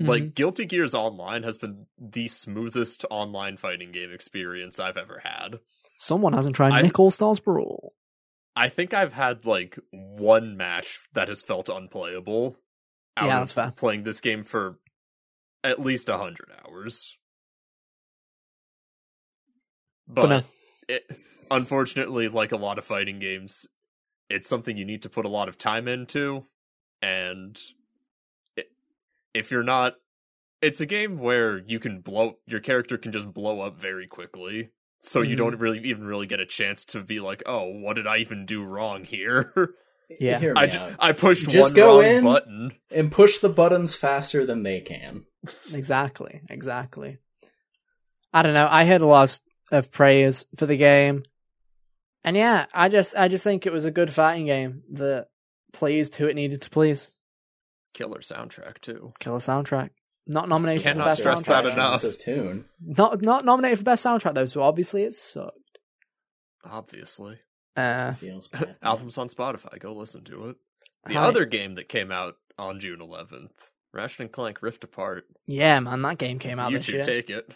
Mhm. Like Guilty Gears Online has been the smoothest online fighting game experience I've ever had. someone hasn't tried I- Nick All Stars Brawl. I think I've had like one match that has felt unplayable. Out Yeah, of that's fair. Playing this game for at least a hundred hours, but, But no. it, unfortunately, like a lot of fighting games, it's something you need to put a lot of time into, and it, if you're not, it's a game where you can blow your character can just blow up very quickly. So you Mhm. don't really even really get a chance to be like, oh, what did I even do wrong here? Yeah. Hear me I, out. ju- I pushed Just one go wrong in. button. and push the buttons faster than they can. Exactly, exactly. I don't know. I heard a lot of praise for the game, and yeah, I just, I just think it was a good fighting game that pleased who it needed to please. Killer soundtrack too. Killer soundtrack. Not nominated Cannot for best soundtrack. that enough. This tune. Not, not nominated for best soundtrack though. So obviously it sucked. Obviously, Uh, Feels bad. albums on Spotify. Go listen to it. The hi- other game that came out on June 11th, Ratchet and Clank Rift Apart. Yeah, man, that game came out this YouTube, year. take it.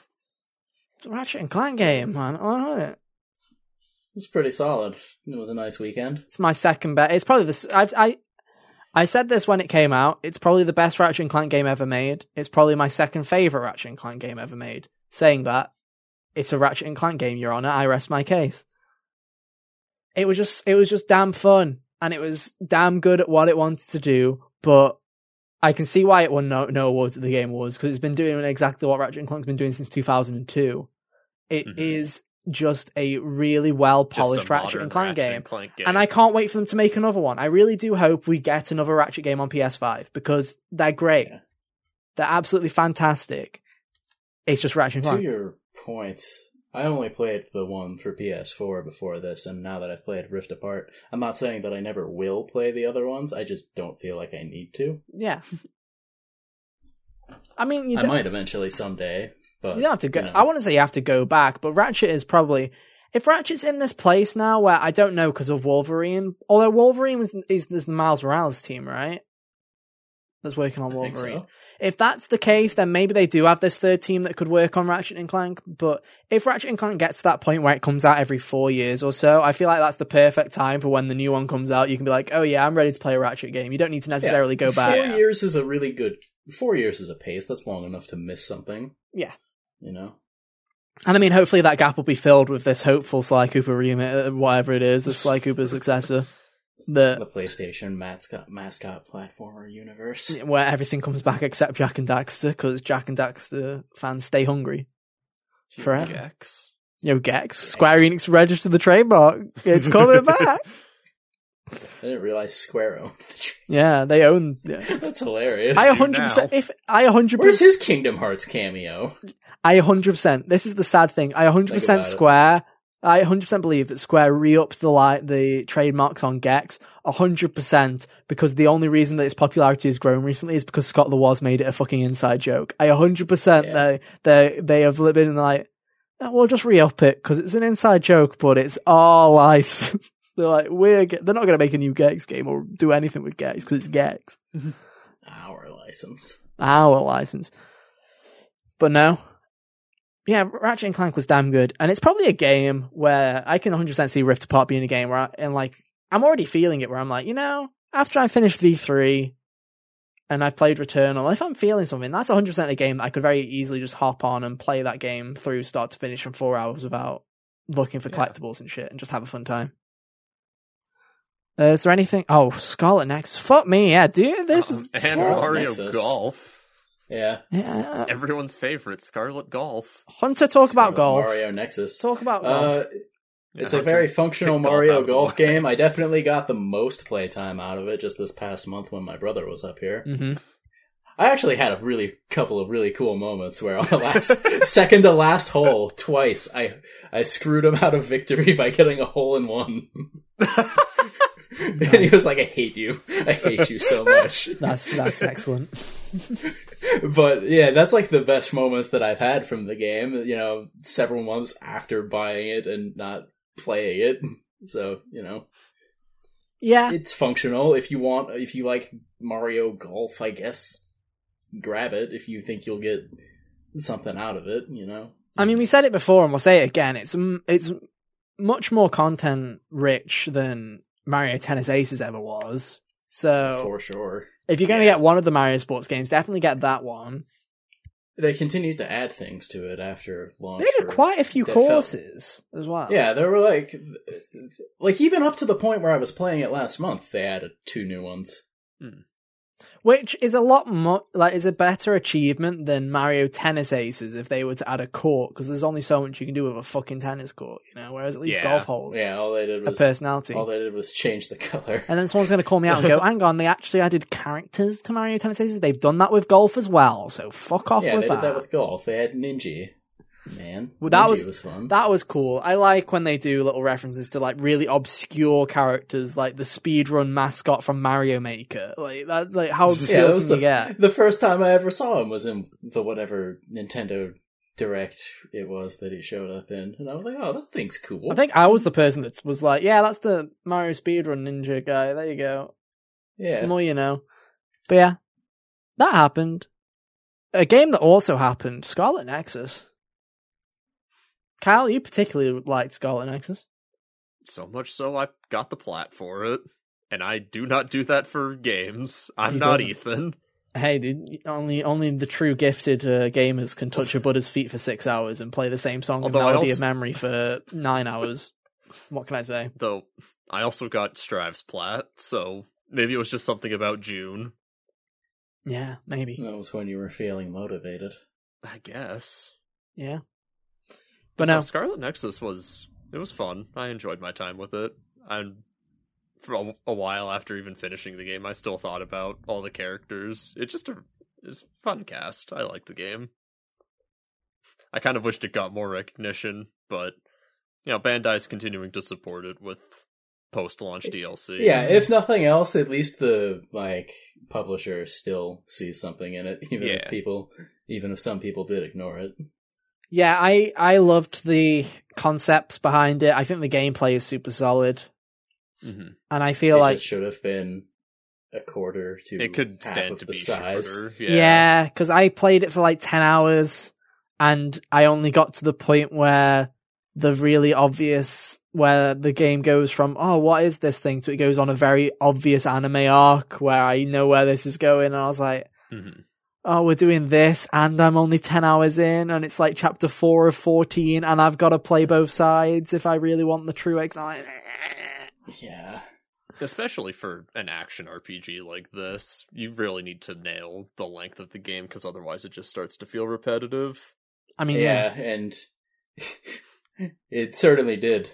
Ratchet and Clank game, man. Alright. It It was pretty solid. It was a nice weekend. It's my second bet. It's probably this. I I I said this when it came out. It's probably the best Ratchet and Clank game ever made. It's probably my second favorite Ratchet and Clank game ever made. Saying that, it's a Ratchet and Clank game, Your Honor. I rest my case. It was just it was just damn fun, and it was damn good at what it wanted to do. But I can see why it won no, no awards at the Game Awards because it's been doing exactly what Ratchet and Clank's been doing since 2002. It is Mhm. Just a really well polished Ratchet and Clank Ratchet game. and Clank game. And I can't wait for them to make another one. I really do hope we get another Ratchet game on PS5 because they're great. Yeah. They're absolutely fantastic. It's just Ratchet and Clank. To your point, I only played the one for PS4 before this, and now that I've played Rift Apart, I'm not saying that I never will play the other ones. I just don't feel like I need to. Yeah. I mean, you I might eventually someday, but you don't have to go. you know. I want to say you have to go back, but Ratchet is probably. If Ratchet's in this place now, where I don't know because of Wolverine, although Wolverine was is, is the Miles Morales team, right? That's working on Wolverine. so. If that's the case, then maybe they do have this third team that could work on Ratchet and Clank. But if Ratchet and Clank gets to that point where it comes out every four years or so, I feel like that's the perfect time for when the new one comes out. You can be like, oh yeah, I'm ready to play a Ratchet game. You don't need to necessarily go back. Four years is a really good. Four years is a pace. That's long enough to miss something. Yeah. You know. And I mean, hopefully that gap will be filled with this hopeful Sly Cooper remake, uh, whatever it is, the Sly Cooper successor, The the PlayStation mascot mascot platformer universe. where everything comes back except Jak and Daxter, because Jak and Daxter fans stay hungry. Forever. Gex. Yo, Gex, Square Enix registered the trademark. It's coming back. I didn't realize Square owned the trade. Yeah, they own. Yeah. That's hilarious. I 100 percent. now. If I 100%. Where's percent, his Kingdom Hearts cameo? I 100 percent. This is the sad thing. I 100 Think percent about it. Square. I 100 percent believe that Square re-ups the li- the trademarks on Gex 100 percent because the only reason that its popularity has grown recently is because Scott the Woz made it a fucking inside joke. I 100 percent Yeah. they they they have been like, "Oh, we'll just re-up it because it's an inside joke, but it's all licensed. They're like, we're ge- they're not going to make a new Gex game or do anything with Gex because it's Gex. Our license. our license. But no, yeah, Ratchet and Clank was damn good, and it's probably a game where I can 100% see Rift Apart being a game where, I, and like, I'm already feeling it. Where I'm like, you know, after I finish V3 and I've played Returnal, if I'm feeling something, that's 100% a game that I could very easily just hop on and play that game through start to finish in four hours without looking for Yeah. collectibles and shit, and just have a fun time. Uh, is there anything? Oh, Scarlet Nexus. Fuck me, yeah, dude. This is and Scarlet Mario Nexus. Golf. Yeah. yeah. Everyone's favorite, Scarlet Golf. Hunter, talk about golf. Mario Nexus. Talk about golf. Uh, it's Yeah, a very functional kicked golf Mario golf game. I definitely got the most playtime out of it just this past month when my brother was up here. hmm I actually had a really couple of really cool moments where on the last second to last hole twice I I screwed him out of victory by getting a hole in one. and he was like, "I hate you. I hate you so much." That's that's excellent. but yeah, that's like the best moments that I've had from the game. You know, several months after buying it and not playing it. So you know, Yeah, it's functional. If you want, if you like Mario Golf, I guess grab it if you think you'll get something out of it. You know, I mean, we said it before, and we'll say it again. It's it's much more content rich than Mario Tennis Aces ever was. So for sure. if you're going to yeah. get one of the Mario sports games, definitely get that one. They continued to add things to it after launch. They did quite a few they felt- courses as well. Yeah, there were like, like even up to the point where I was playing it last month, they added two new ones. Hmm. Which is a lot more like is a better achievement than Mario Tennis Aces if they were to add a court because there's only so much you can do with a fucking tennis court, you know. Whereas at least Yeah. golf holes, Yeah, all they did a was personality. all they did was change the color. And then someone's going to call me out and go, hang on, they actually added characters to Mario Tennis Aces. They've done that with golf as well, so fuck off yeah, with they that. did that with golf. They had Ninja. Man, Well, that was- fun. That was cool. I like when they do little references to like really obscure characters, like the speedrun mascot from Mario Maker. Like that's like how obscure yeah, that can was you the get? the first time I ever saw him was in the whatever Nintendo Direct it was that he showed up in, and I was like, oh, that thing's cool. I think I was the person that was like, yeah, that's the Mario speedrun ninja guy. There you go. yeah, The more you know. But yeah, that happened. A game that also happened, Scarlet Nexus. Kyle, you particularly liked Scarlet Nexus. So much so I got the plat for it. And I do not do that for games. I'm He not doesn't. Ethan. Hey, dude, only only the true gifted uh, gamers can touch a Buddha's feet for six hours and play the same song Although of I Melody also- of Memory for nine hours. What can I say? Though I also got Strive's plat, so maybe it was just something about June. Yeah, maybe. that was when you were feeling motivated. I guess. Yeah. But now, No, Scarlet Nexus was it was fun. I enjoyed my time with it. And for a, a while after even finishing the game, I still thought about all the characters. It just a it's fun cast. I like the game. I kind of wished it got more recognition, but you know, Bandai's continuing to support it with post-launch DLC. Yeah, if nothing else, at least the like publisher still sees something in it, even Yeah. if people, even if some people did ignore it. Yeah, I I loved the concepts behind it. I think the gameplay is super solid, hmm and I feel it like it should have been a quarter to it could half stand of to the be size. shorter. Yeah, because I played it for like 10 hours and I only got to the point where the really obvious, where the game goes from, oh, what is this thing, to it goes on a very obvious anime arc where I know where this is going. And I was like, hmm oh, we're doing this and I'm only 10 hours in and it's like chapter 4 of 14 and I've got to play both sides if I really want the true ex. Yeah, especially for an action RPG like this, you really need to nail the length of the game because otherwise it just starts to feel repetitive. I mean, yeah. yeah, and it certainly did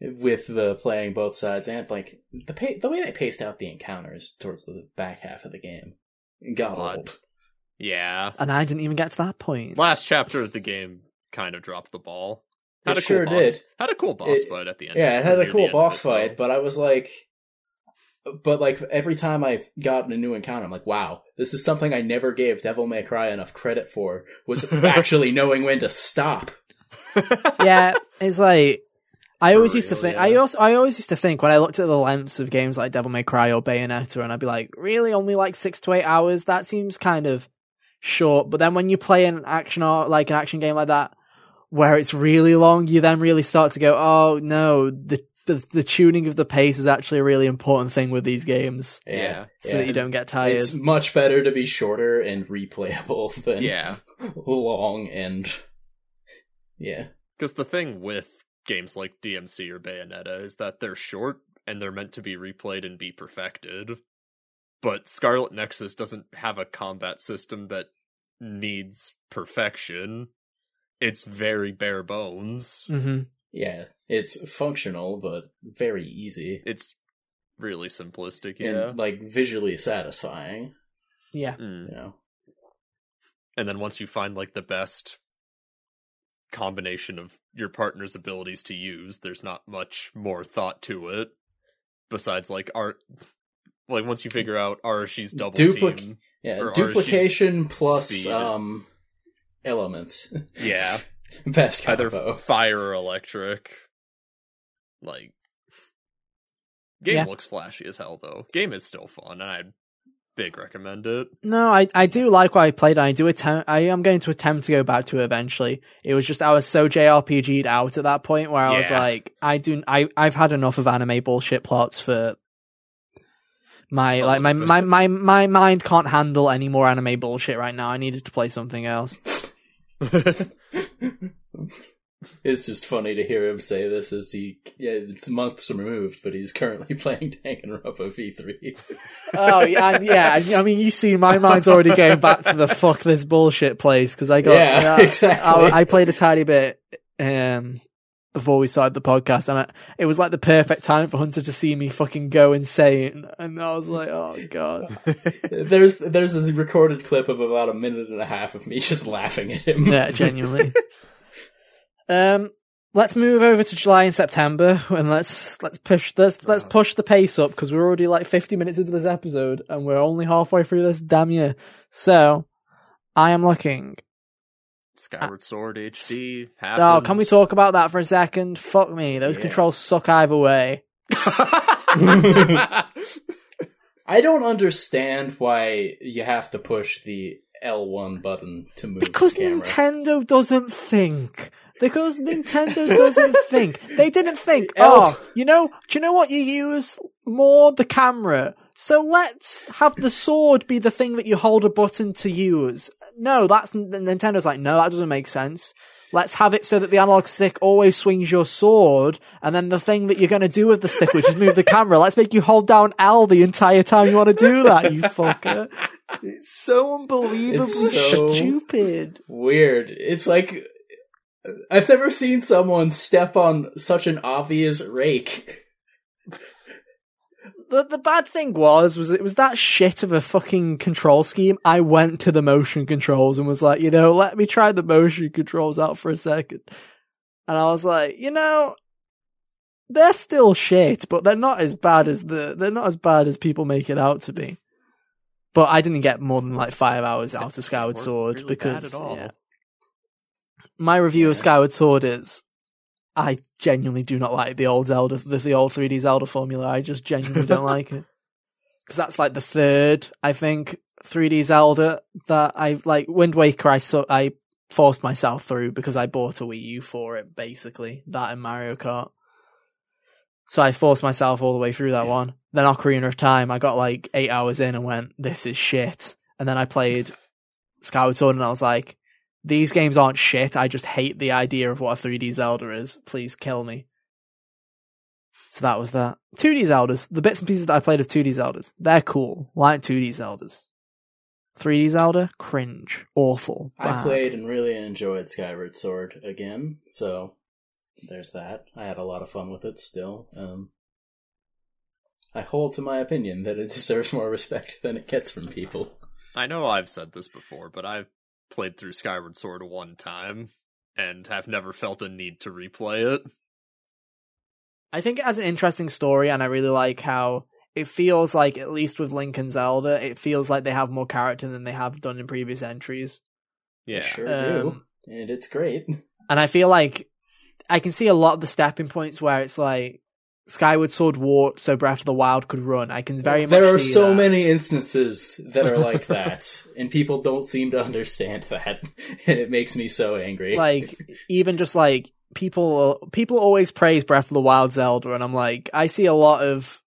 with the playing both sides and like the pa- the way they paced out the encounters towards the back half of the game got God. old. Yeah. And I didn't even get to that point. Last chapter of the game kind of dropped the ball. It a sure boss, did. Had a cool boss It- fight at the end. Yeah, it had a cool boss fight, but I was like, but like every time I've gotten a new encounter, I'm like, wow, this is something I never gave Devil May Cry enough credit for. Was actually knowing when to stop. yeah, it's like I always For used to think. yeah. I also I always used to think when I looked at the lengths of games like Devil May Cry or Bayonetta, and I'd be like, really, only like six to eight hours. That seems kind of short. But then when you play an action or like an action game like that, where it's really long, you then really start to go, oh no, the the, the tuning of the pace is actually a really important thing with these games, Yeah. so that you don't get tired. It's much better to be shorter and replayable than Yeah. long and yeah. Because the thing with games like DMC or Bayonetta is that they're short and they're meant to be replayed and be perfected. But Scarlet Nexus doesn't have a combat system that needs perfection. It's very bare bones. hmm Yeah, it's functional but very easy It's really simplistic, and like visually satisfying. Yeah. Mm. You know, And then once you find like the best combination of your partner's abilities to use, there's not much more thought to it. Besides like art like once you figure out Arashi's double Duplic- team. yeah, Or duplication plus speed. um elements. Yeah. Best Either combo. fire or electric. Like Game Yeah. looks flashy as hell though. Game is still fun and I'd big recommend it. No, I I do like what I played. And I do attempt. I am going to attempt to go back to it eventually. It was just I was so JRPG'd out at that point where I was like, I do. I I've had enough of anime bullshit plots for my A like my, my my my mind can't handle any more anime bullshit right now. I needed to play something else. it's just funny to hear him say this as he yeah, it's months removed, but he's currently playing Danganronpa V3. oh yeah, and yeah. I mean, you see, my mind's already going back to the fuck this bullshit place because I got Yeah, I- exactly. I, I played a tiny bit um before we started the podcast, and I, it was like the perfect time for Hunter to see me fucking go insane, and I was like, oh god, there's there's a recorded clip of about a minute and a half of me just laughing at him. yeah, genuinely. Um. Let's move over to July and September, and let's let's push let's let's push the pace up because we're already like fifty minutes into this episode, and we're only halfway through this damn year. So, I am looking Skyward Sword HD. Oh, can we talk about that for a second? Fuck me, those Yeah. controls suck either way. I don't understand why you have to push the L1 button to move Because the camera. Nintendo doesn't think. Because Nintendo doesn't think. They didn't think, Oh. oh, you know, do you know what you use more? The camera. So let's have the sword be the thing that you hold a button to use. No, that's Nintendo's like, no, that doesn't make sense. Let's have it so that the analog stick always swings your sword, and then the thing that you're going to do with the stick, which is move the camera, let's make you hold down L the entire time you want to do that, you fucker. It's so unbelievably It's so- stupid. Weird. It's like I've never seen someone step on such an obvious rake. The the bad thing was was it was that shit of a fucking control scheme. I went to the motion controls and was like, you know, let me try the motion controls out for a second. And I was like, you know, they're still shit, but they're not as bad as the they're not as bad as people make it out to be. But I didn't get more than like five hours out of Skyward Sword really because bad at all. yeah. My review of Yeah. Skyward Sword is I genuinely do not like the old Zelda, the, the old 3D Zelda formula. I just genuinely don't like it. Because that's like the third, I think, 3D Zelda that I like. Wind Waker, I saw, I forced myself through because I bought a Wii U for it, basically. That and Mario Kart. So I forced myself all the way through that Yeah. one. Then Ocarina of Time, I got like eight hours in and went, this is shit. And then I played Skyward Sword and I was like, these games aren't shit. I just hate the idea of what a 3D Zelda is. Please kill me. So that was that. 2D Zeldas, the bits and pieces that I played of 2D Zeldas, they're cool. Like 2D Zeldas. 3D Zelda, cringe, awful. I played and really enjoyed Skyward Sword again, so there's that. I had a lot of fun with it still. Um, I hold to my opinion that it deserves more respect than it gets from people. I know I've said this before, but I've played through Skyward Sword one time and have never felt a need to replay it. I think it has an interesting story, and I really like how it feels like, at least with Link and Zelda, it feels like they have more character than they have done in previous entries. Yeah. I sure Um, do, and it's great. And I feel like I can see a lot of the stepping points where it's like Skyward Sword warped so Breath of the Wild could run. I can very much there are so that. many instances that are like that, and people don't seem to understand that, and it makes me so angry. like even just like people people always praise Breath of the Wild Zelda, and I'm like, I see a lot of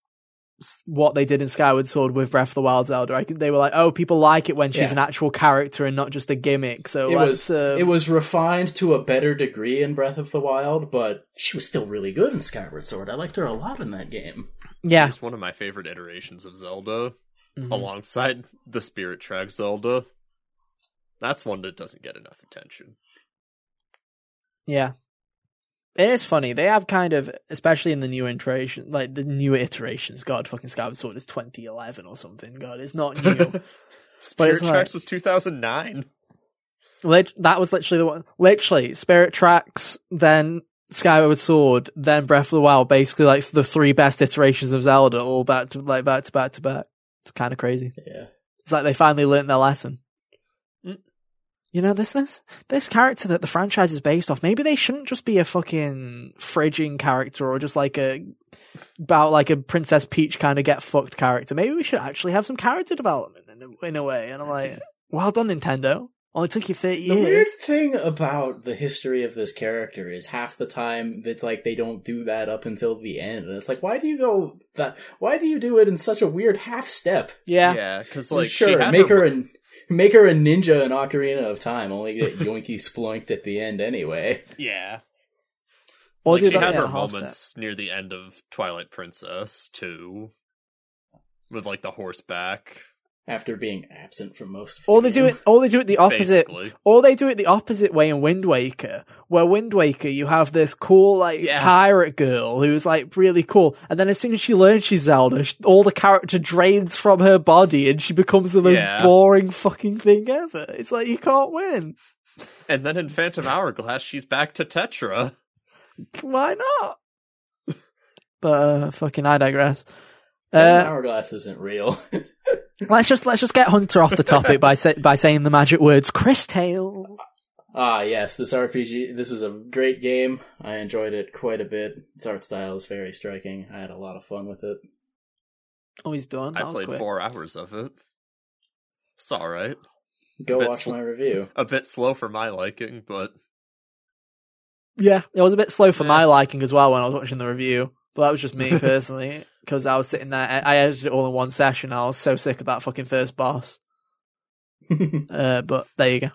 what they did in Skyward Sword with Breath of the Wild Zelda. I, they were like, oh, people like it when she's Yeah. an actual character and not just a gimmick. So it was uh, it was refined to a better degree in Breath of the Wild, but she was still really good in Skyward Sword. I liked her a lot in that game. yeah. It's one of my favorite iterations of Zelda, Mhm. alongside the Spirit Track Zelda. That's one that doesn't get enough attention. Yeah. It is funny. They have kind of, especially in the new iteration, like the new iterations. God, fucking Skyward Sword is 2011 or something. God, it's not new. Spirit it's like- Tracks was 2009. Lit- that was literally the one. Literally, Spirit Tracks, then Skyward Sword, then Breath of the Wild. Basically, like the three best iterations of Zelda, all back to like back to back to back. It's kind of crazy. Yeah. It's like they finally learned their lesson. You know, this this this character that the franchise is based off. Maybe they shouldn't just be a fucking fridging character or just like a about like a Princess Peach kind of get fucked character. Maybe we should actually have some character development in a, in a way. And I'm like, well done, Nintendo. Only took you thirty The years. The weird thing about the history of this character is half the time it's like they don't do that up until the end, and it's like, why do you go that? Why do you do it in such a weird half step? Yeah. Yeah, because like she sure, had make her, her a make her a ninja in Ocarina of Time, only get yoinky sploinked at the end anyway. yeah. Well, like she had her half moments near the end of Twilight Princess too, with like the horseback. After being absent from most of the Or they do it. Or they do it the opposite. Basically, Or they do it the opposite way in Wind Waker, where Wind Waker you have this cool like Yeah. pirate girl who's like really cool, and then as soon as she learns she's Zelda, sh all the character drains from her body, and she becomes the most Yeah. boring fucking thing ever. It's like you can't win. and then in Phantom Hourglass, she's back to Tetra. Why not? but uh, fucking, I digress. Uh, Hourglass isn't real. let's just let's just get Hunter off the topic by say, by saying the magic words, Cris Tales. ah, yes, this RPG. This was a great game. I enjoyed it quite a bit. Its art style is very striking. I had a lot of fun with it. Oh, he's done. I That was played quick. four hours of it. It's all right. Go watch sl- my review. A bit slow for my liking, but Yeah, it was a bit slow for Yeah. my liking as well when I was watching the review. But that was just me personally, because I was sitting there. I I edited it all in one session. I was so sick of that fucking first boss. Uh, but there you go.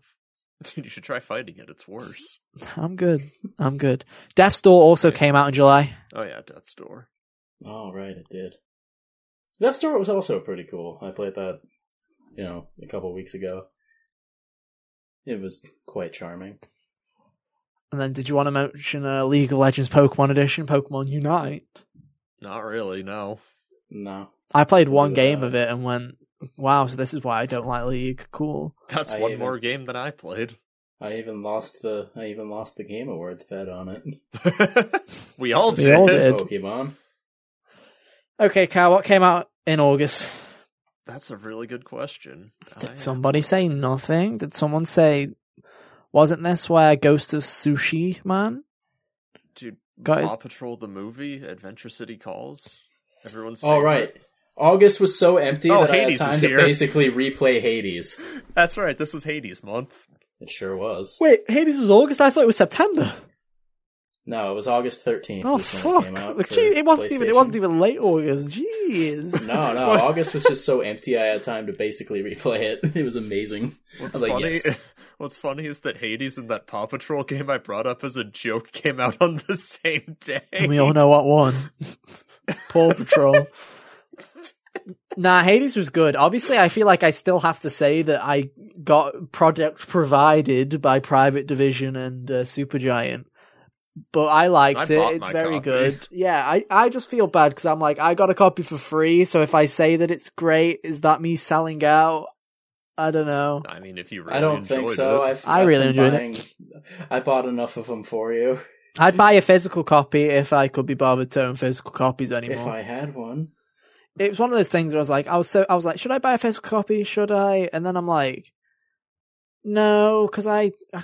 dude, you should try fighting it. It's worse. I'm good. I'm good. Death's Door also Okay. came out in July. Oh yeah, Death's Door. oh, right, it did. That story was also pretty cool. I played that, you know, a couple weeks ago. It was quite charming. And then, did you want to mention uh, League of Legends Pokemon Edition, Pokemon Unite? Not really. No. No. I played one that. game of it and went, "Wow, so this is why I don't like League." Cool. That's I one even- more game than I played. I even lost the I even lost the Game Awards bet on it. we all We did. all did. Pokemon. Okay, Cal, what came out in August? That's a really good question. Did I- somebody say nothing? Did someone say, wasn't this where Ghost of Tsushima? Dude, Guys- Paw Patrol the movie, Adventure City Calls. Everyone's oh, All favorite. right. August was so empty Oh, that Hades I had time to basically replay Hades. That's right. This was Hades month. It sure was. Wait, Hades was August? I thought it was September. No, it was August thirteenth. Oh fuck! It, came out gee, it wasn't even. It wasn't even late August. Jeez. No, no. August was just so empty. I had time to basically replay it. It was amazing. What's I was like, funny? yes. What's funny is that Hades and that Paw Patrol game I brought up as a joke came out on the same day. And we all know what won. Paw Patrol. Nah, Hades was good. Obviously, I feel like I still have to say that I got product provided by Private Division and uh, Supergiant. But I liked I it. It's very copy. good. Yeah, I, I just feel bad because I'm like, I got a copy for free. So if I say that it's great, is that me selling out? I don't know. I mean, if you really I don't think so. it. I've, I I've really been enjoyed buying, I bought enough of them for you. I'd buy a physical copy if I could be bothered to own physical copies anymore. If I had one. it was one of those things where I was like, I was so, I was like, should I buy a physical copy? Should I? And then I'm like, no, because I, I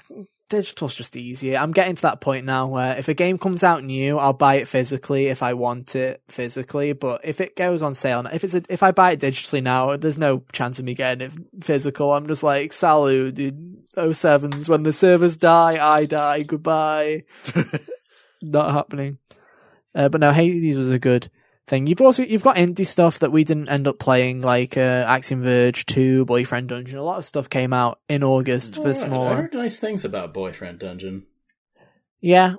digital's just easier. I'm getting to that point now where if a game comes out new, I'll buy it physically if I want it physically. But if it goes on sale, if it's a, if I buy it digitally now, there's no chance of me getting it physical. I'm just like, salute, dude. 07s. When the servers die, I die. Goodbye. Not happening. Uh, but no, Hades was a good thing. You've also you've got indie stuff that we didn't end up playing, like uh, Axiom Verge Two, Boyfriend Dungeon. A lot of stuff came out in August for Alright, smaller. I heard nice things about Boyfriend Dungeon. Yeah,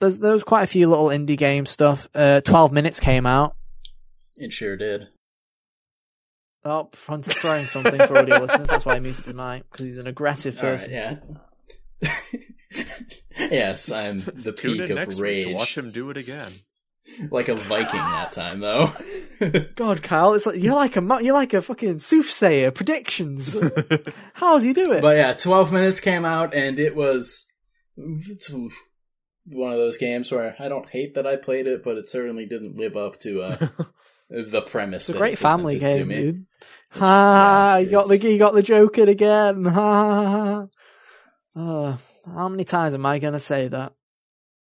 there's there was quite a few little indie game stuff. Uh, Twelve minutes came out. It sure did. Oh, Front is throwing something for audio listeners. That's why I muted the mic because he's an aggressive All right, person. yeah. yes, I'm the Tune peak in of next week to rage. watch him do it again. Like a Viking that time, though. God, Kyle, it's like you're like a you're like a fucking soothsayer. Predictions. How does he do it? but yeah, 12 minutes came out, and it was. It's one of those games where I don't hate that I played it, but it certainly didn't live up to uh, the premise. it's a great family game, me. dude. Ha! yeah, you got the you got the Joker again. Ha! ha, ha, ha. Uh, how many times am I going to say that?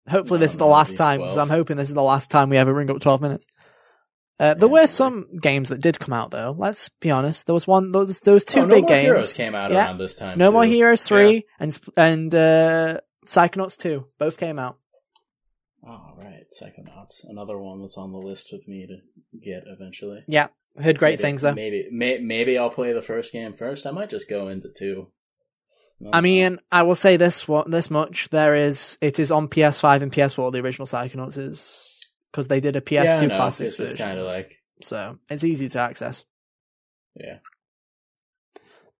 Hopefully, No, this is the last time because I'm hoping this is the last time we ever ring up 12 minutes. Uh, there Yeah, were some games that did come out though. Let's be honest. There was one. There was, there was two Oh, big no games. Heroes came out Yeah. around this time. No too. More Heroes three and and uh, Psychonauts two both came out. Oh, right. Psychonauts. Another one that's on the list of me to get eventually. Yeah, heard great Maybe- things though. Maybe, may, maybe I'll play the first game first. I might just go into two. Don't I know. mean, I will say this what this much: there is it is on PS5 and PS4. The original Psychonauts is because they did a PS2 yeah, I classic It's just version, kind of like, so it's easy to access. yeah.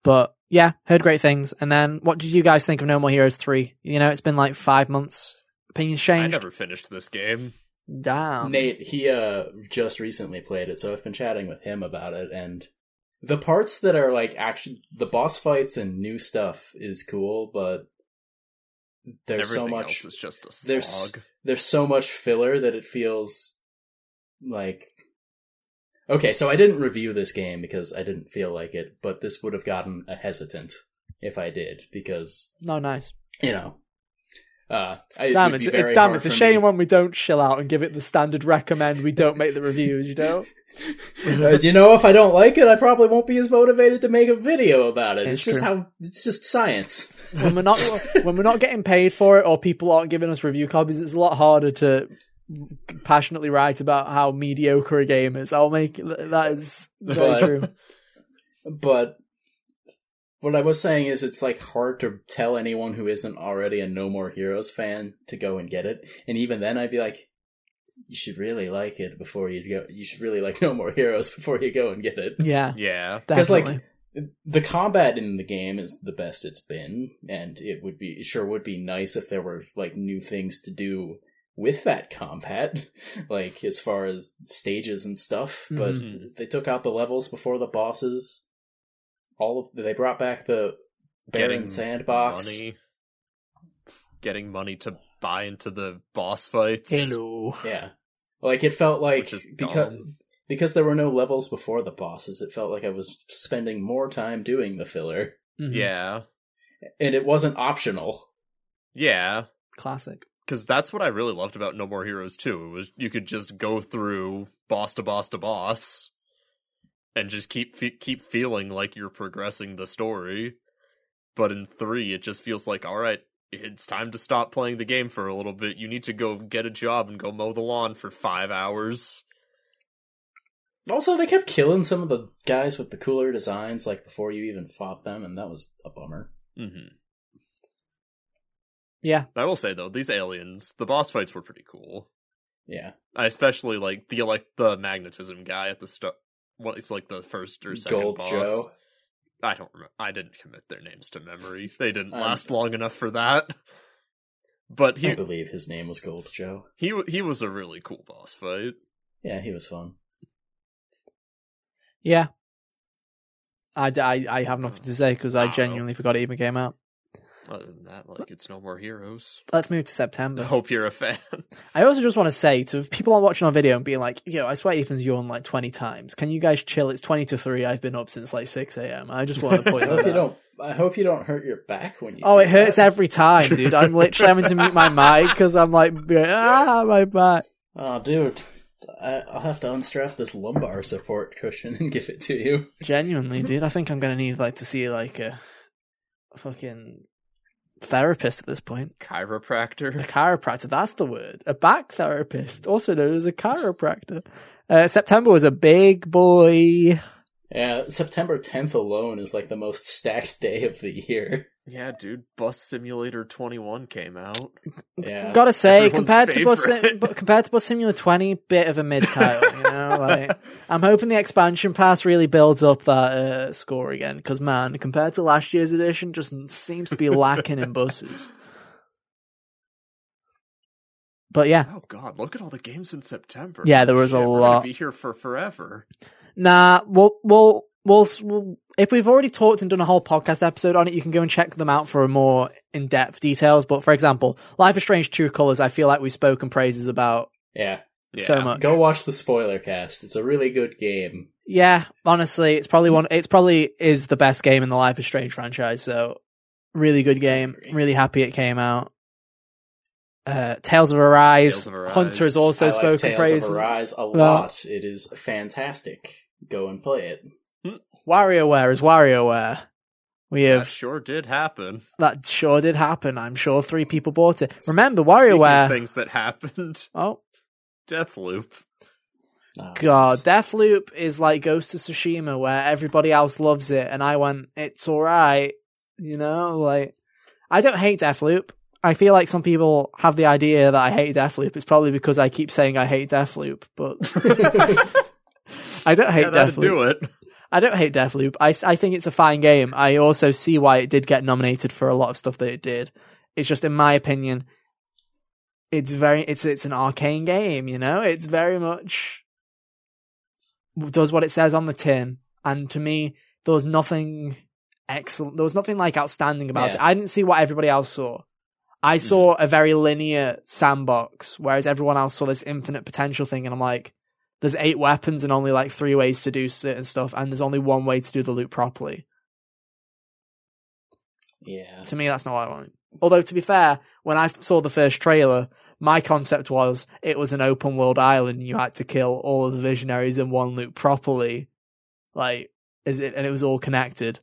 But yeah, heard great things. And then, what did you guys think of No More Heroes three? You know, it's been like five months. Opinions change. I never finished this game. Damn. Nate, he uh just recently played it, so I've been chatting with him about it, and the parts that are like actually the boss fights and new stuff is cool, but there's Everything so much else is just a there's there's so much filler that it feels like okay so i didn't review this game because i didn't feel like it but this would have gotten a hesitant if i did because No, nice. you know uh it Damn, it's, it's damn. It's a shame me- when we don't chill out and give it the standard recommend. We don't make the reviews. You know. Uh, you know if i don't like it i probably won't be as motivated to make a video about it It's it's, just how it's just science when we're not when we're not getting paid for it or people aren't giving us review copies, it's a lot harder to passionately write about how mediocre a game is. I'll make that is very But- true. but what I was saying is it's like hard to tell anyone who isn't already a No More Heroes fan to go and get it. And even then I'd be like you should really like it before you go you should really like No More Heroes before you go and get it. Yeah, Yeah. Because like the combat in the game is the best it's been and it would be it sure would be nice if there were like new things to do with that combat like as far as stages and stuff but Mhm. they took out the levels before the bosses all of they brought back the Baron Getting sandbox money. Getting money to buy into the boss fights. Hello. yeah like it felt like because dumb. because there were no levels before the bosses it felt like i was spending more time doing the filler Mhm. Yeah. and it wasn't optional Yeah. classic. Because that's what I really loved about No More Heroes 2. It was you could just go through boss to boss to boss and just keep fe- keep feeling like you're progressing the story. But in 3, it just feels like, all right, it's time to stop playing the game for a little bit. You need to go get a job and go mow the lawn for 5 hours. Also, they kept killing some of the guys with the cooler designs, like before you even fought them, and that was a bummer. Mhm. Yeah, I will say though, these aliens, the boss fights were pretty cool. Yeah, I especially like the like the magnetism guy at the start. What it's like the first or second Gold boss. Joe. I don't. Remember. I didn't commit their names to memory. They didn't Um, last long enough for that. But I he believe his name was Gold Joe. he he was a really cool boss fight. Yeah, he was fun. yeah. I, I, I have nothing to say because I I don't know. genuinely forgot it even came out. Other than that, like it's no more heroes. Let's move to September. I hope you're a fan. I also just want to say to people are watching our video and being like, yo, I swear Ethan's yawned like 20 times. Can you guys chill? It's 20 to 3. I've been up since like 6 a.m. I just want to point I that hope you don't. I hope you don't hurt your back when you. Oh, do it hurts that. every time, dude. I'm literally having to mute my mic because I'm like, ah, my back. Oh, dude, I, I'll have to unstrap this lumbar support cushion and give it to you. Genuinely, dude. I think I'm going to need like to see like a, a fucking therapist at this point. A Chiropractor. chiropractor, that's the word. A back therapist, also known as a chiropractor. Uh, September was a big boy. Yeah, September 10th alone is like the most stacked day of the year. Yeah, dude. Bus Simulator 21 came out. Yeah, Gotta say, Everyone's compared to Bus. Sim- compared to Bus Simulator 20, bit of a mid title, you know. Like, I'm hoping the expansion pass really builds up that uh, score again, because man, compared to last year's edition, just seems to be lacking in buses. But yeah, Oh god, look at all the games in September. Yeah, there was a Shit, we're lot. Gonna be here for forever. nah, we'll, we'll, we'll, we'll, if we've already talked and done a whole podcast episode on it, you can go and check them out for more in depth details. But for example, Life is Strange True Colors, I feel like we've spoken praises about yeah. Yeah. so much. Go watch the spoiler cast. It's a really good game. Yeah, honestly, it's probably one. It's probably is the best game in the Life is Strange franchise. So, really good game. Really happy it came out. Uh, Tales of Arise. Tales of Arise. Hunter has also I like spoken Tales praises. of Arise a Well- lot. It is fantastic. Go and play it. WarioWare is WarioWare. We That have sure did happen. that sure did happen. I'm sure three people bought it. Remember Speaking of WarioWare? things that happened. Oh Deathloop. Oh, god, it's- Deathloop is like Ghost of Tsushima, where everybody else loves it, and I went, "It's all right," you know. Like, I don't hate Deathloop. I feel like some people have the idea that I hate Deathloop. It's probably because I keep saying I hate Deathloop, but I don't hate yeah, that'd Deathloop. do it. I don't hate Deathloop. I, I think it's a fine game. I also see why it did get nominated for a lot of stuff that it did. It's just, in my opinion, it's very it's it's an Arkane game. You know, it's very much does what it says on the tin, and to me, there was nothing excellent. There was nothing like outstanding about Yeah. it. I didn't see what everybody else saw. I mm-hmm. saw a very linear sandbox, whereas everyone else saw this infinite potential thing, and I'm like, there's eight weapons and only like three ways to do certain stuff, and there's only one way to do the loot properly. yeah. To me, that's not what I want. Although, to be fair, when I saw the first trailer, my concept was it was an open world island and you had to kill all of the visionaries in one loop properly. Like, is it, and it was all connected.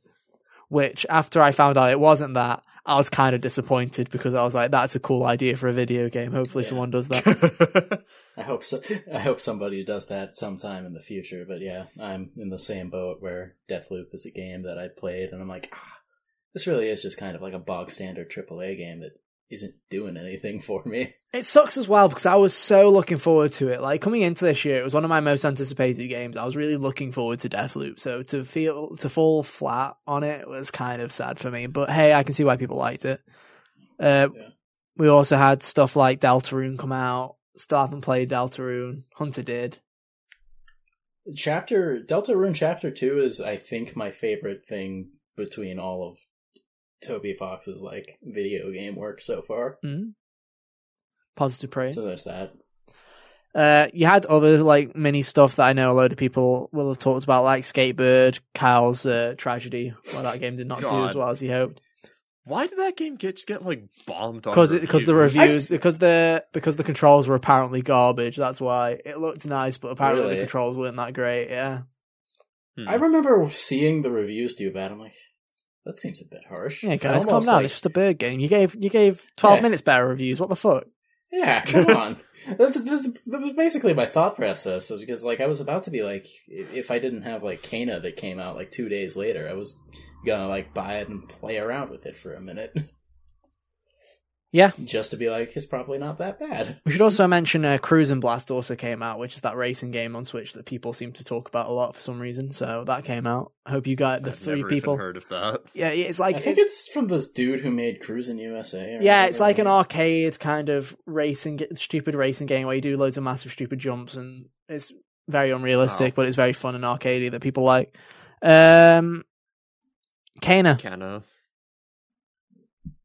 Which, after I found out it wasn't that, I was kind of disappointed because I was like, that's a cool idea for a video game. Hopefully, Yeah. someone does that. I hope so. I hope somebody does that sometime in the future. But yeah, I'm in the same boat where Deathloop is a game that I played, and I'm like, ah, this really is just kind of like a bog standard AAA game that isn't doing anything for me. It sucks as well because I was so looking forward to it. Like coming into this year, it was one of my most anticipated games. I was really looking forward to Deathloop. So to feel to fall flat on it was kind of sad for me. But hey, I can see why people liked it. Uh, Yeah. We also had stuff like Deltarune come out. Still haven't played Deltarune. Hunter did. Chapter Deltarune Chapter Two is, I think, my favorite thing between all of Toby Fox's like video game work so far. Mm. Positive praise. So there's that. Uh, you had other like mini stuff that I know a load of people will have talked about, like Skatebird, Kyle's uh, tragedy. Well, that game did not do as well as he hoped. Why did that game get get like bombed because because the reviews? reviews because the because the controls were apparently garbage. That's why it looked nice, but apparently the controls weren't that great. Yeah, Hmm. I remember seeing the reviews do bad. I'm like, that seems a bit harsh. yeah, guys, calm down. like- It's just a bird game. You gave you gave twelve Yeah. minutes better reviews. What the fuck? Yeah, come on. That, that's- that was basically my thought process because, like, I was about to be like, if if I didn't have like Kena that came out like two days later, I was gonna like buy it and play around with it for a minute. Yeah. just to be like, it's probably not that bad. We should also mention uh, Cruis'n Blast also came out, which is that racing game on Switch that people seem to talk about a lot for some reason. So that came out. I hope you got the I've three never people. even heard of that. Yeah, it's like I think it's, it's, from this dude who made Cruis'n USA. or yeah, it's like an arcade kind of racing, stupid racing game where you do loads of massive stupid jumps, and it's very unrealistic, Wow. but it's very fun and arcadey that people like. Um, Kena, Kena.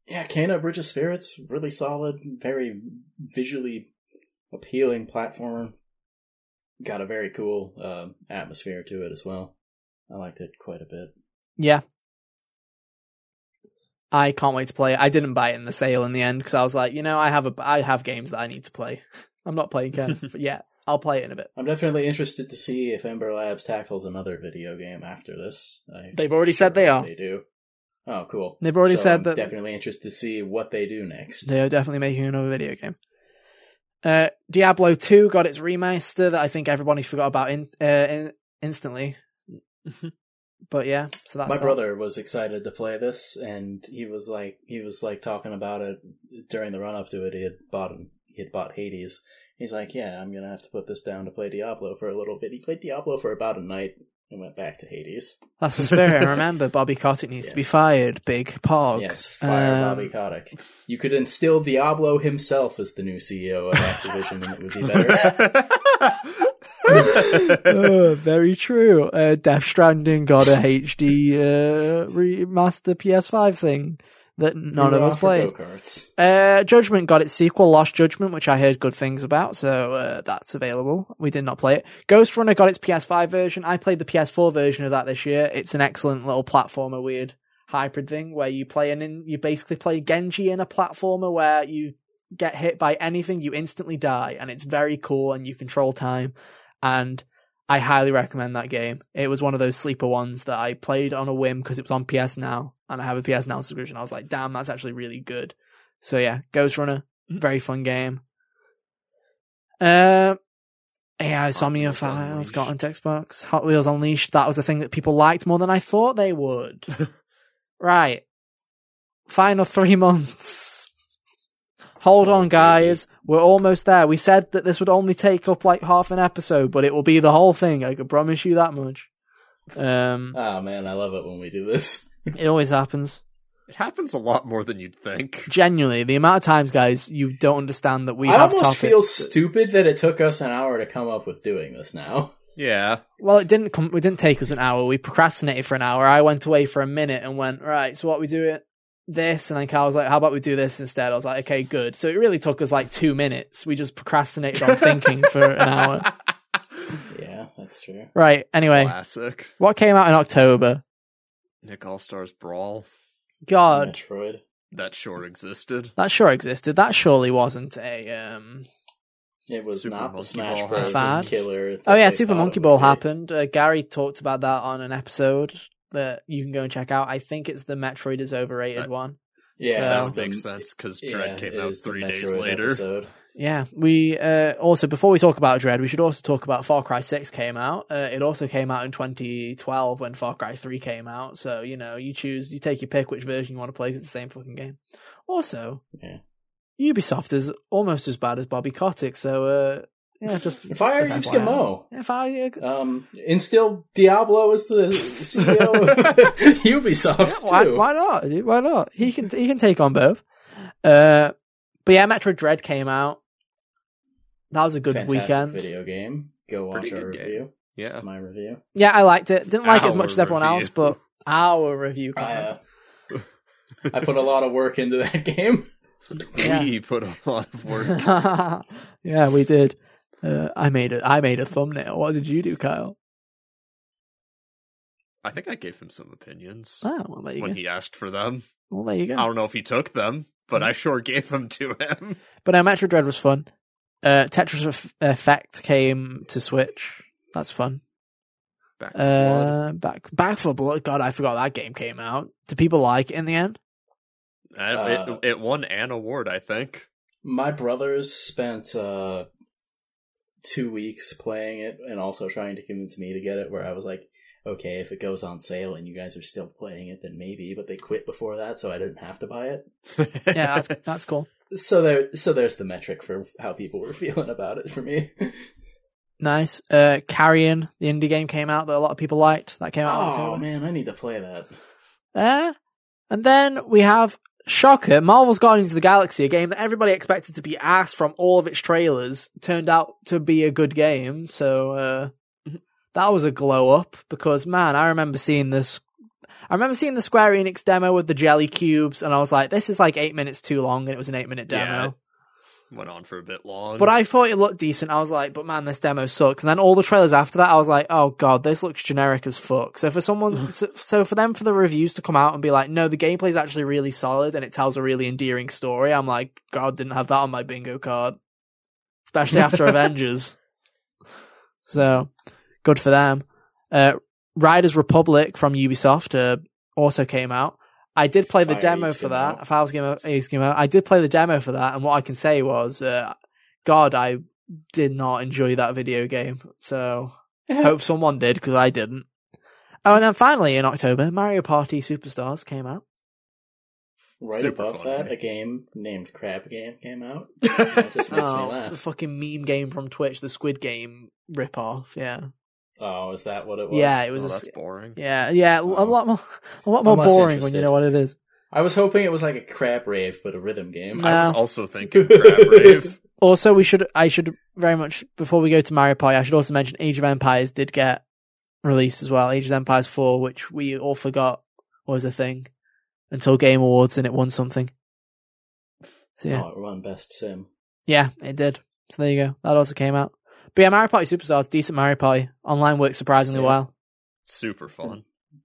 Yeah, Kena Bridge of Spirits, really solid, very visually appealing platformer. Got a very cool uh, atmosphere to it as well. I liked it quite a bit. Yeah. I can't wait to play it. I didn't buy it in the sale in the end because I was like, you know, I have a I have games that I need to play. I'm not playing Ken, but yeah, I'll play it in a bit. I'm definitely interested to see if Ember Labs tackles another video game after this. I They've already said they are. They do. Oh, cool. They've already So said I'm that- Definitely interested to see what they do next. They are definitely making another video game. Uh, Diablo 2 got its remaster that I think everybody forgot about in, uh, in instantly. but yeah, so that's My that. brother was excited to play this, and he was like, he was like talking about it during the run up to it. He had bought him, he had bought Hades. He's like, yeah, I'm gonna have to put this down to play Diablo for a little bit. He played Diablo for about a night and went back to Hades. That's the spirit. Remember, Bobby Kotick needs to be fired. Big pog. Yes, fire Um, Bobby Kotick. You could instill Diablo himself as the new CEO of Activision, and it would be better. Uh, very true. Uh, Death Stranding got a HD uh, remaster PS5 thing that none of us played. Uh, Judgment got its sequel, Lost Judgment, which I heard good things about, so uh, that's available. We did not play it. Ghostrunner got its PS5 version. I played the PS4 version of that this year. It's an excellent little platformer, weird hybrid thing where you play an in, you basically play Genji in a platformer where you get hit by anything, you instantly die, and it's very cool, and you control time. And I highly recommend that game. It was one of those sleeper ones that I played on a whim because it was on PS Now, and I have a PS Now subscription. I was like, damn, that's actually really good. So yeah, Ghostrunner, very fun game. Uh, AI Somnium Files got on. Xbox. Hot Wheels Unleashed. That was a thing that people liked more than I thought they would. right. Final three months. Hold on, guys. We're almost there. We said that this would only take up like half an episode, but it will be the whole thing. I can promise you that much. Um, Oh man, I love it when we do this. it always happens. it happens a lot more than you'd think. Genuinely, the amount of times, guys, you don't understand that we I have almost topics. feel that- stupid that it took us an hour to come up with doing this now. Yeah. Well, it didn't come. It didn't take us an hour. We procrastinated for an hour. I went away for a minute and went right. So what we do it this, and then Carl was like, "How about we do this instead?" I was like, "Okay, good." So it really took us like two minutes. We just procrastinated on thinking for an hour. Yeah, that's true. Right. Anyway, Classic. what came out in October? Nick All Stars Brawl. God, Metroid. That sure existed. that sure existed. That surely wasn't a. um It was Super not the Smash Bros. happened. killer. Oh yeah, Super Monkey Ball happened. Uh, Gary talked about that on an episode that you can go and check out. I think it's the Metroid is overrated That- one. Yeah, So- that that's would the- make sense because yeah, Dread came out three days Metroid later. episode. Yeah, we uh, also before we talk about Dread, we should also talk about Far Cry Six came out. Uh, it also came out in 2012 when Far Cry Three came out. So you know, you choose, you take your pick which version you want to play. 'cause it's the same fucking game. Also, Yeah. Ubisoft is almost as bad as Bobby Kotick. So uh, yeah, just Fire just Yusuke FYI. If I uh, Um, instill Diablo as the CEO of Ubisoft why, too. why not? dude? Why not? He can he can take on both. Uh, but yeah, Metroid Dread came out. That was a good Fantastic weekend. video game. Go watch Pretty our good game. review. Yeah. My review. Yeah, I liked it. Didn't like it as Our much as everyone review. else, but our review. I, uh, I put a lot of work into that game. Yeah. We put a lot of work. yeah, we did. Uh, I made it. I made a thumbnail. What did you do, Kyle? I think I gave him some opinions Oh, well, there you when go. he asked for them. Well, there you go. I don't know if he took them, but I sure gave them to him. But uh, Metroid Dread was fun. Uh, Tetris Eff- Effect came to Switch. That's fun. Back to blood. Uh, back Back for Blood. God, I forgot that game came out. Do people like it in the end? Uh, it, it won an award, I think. My brothers spent uh, two weeks playing it and also trying to convince me to get it. Where I was like, okay, if it goes on sale and you guys are still playing it, then maybe. But they quit before that, so I didn't have to buy it. Yeah, that's that's cool. So there, so there's the metric for how people were feeling about it for me. Nice. Uh, Carrion, the indie game came out that a lot of people liked. That came out. oh man, I need to play that. Uh, and then we have Shocker, Marvel's Guardians of the Galaxy, a game that everybody expected to be ass from all of its trailers, turned out to be a good game. So uh, that was a glow up because man, I remember seeing this. I remember seeing the Square Enix demo with the jelly cubes, and I was like, "This is like eight minutes too long," and it was an eight-minute demo. Went on for a bit long. But I thought it looked decent. I was like, "But man, this demo sucks." And then all the trailers after that, I was like, "Oh god, this looks generic as fuck." So for someone, so, so for them, for the reviews to come out and be like, "No, the gameplay is actually really solid and it tells a really endearing story," I'm like, "God, didn't have that on my bingo card." Especially after Avengers. So good for them. Uh, Riders Republic from Ubisoft uh, also came out. I did play the Fire demo for that. out. Files came out, Ace came out. I did play the demo for that, and what I can say was, uh, God, I did not enjoy that video game. So I hope someone did because I didn't. Oh, and then finally in October, Mario Party Superstars came out. Right Super above fun that, game. a game named Crab Game came out. That just makes me Oh, laugh. the fucking meme game from Twitch, the Squid Game ripoff. Yeah, Oh, is that what it was? yeah, it was. oh, a, that's boring. yeah, yeah, a Oh. lot more, a lot more I'm less boring when you know what it is. I was hoping it was like a crab rave, but a rhythm game. No. I was also thinking Crab Rave. Also, we should, I should very much before we go to Mario Party, I should also mention Age of Empires did get released as well. Age of Empires Four, which we all forgot was a thing until Game Awards, and it won something. So yeah, Oh, it won Best Sim. yeah, it did. So there you go. That also came out. But yeah, Mario Party Superstars, decent Mario Party. Online works surprisingly Yeah. well. Super fun.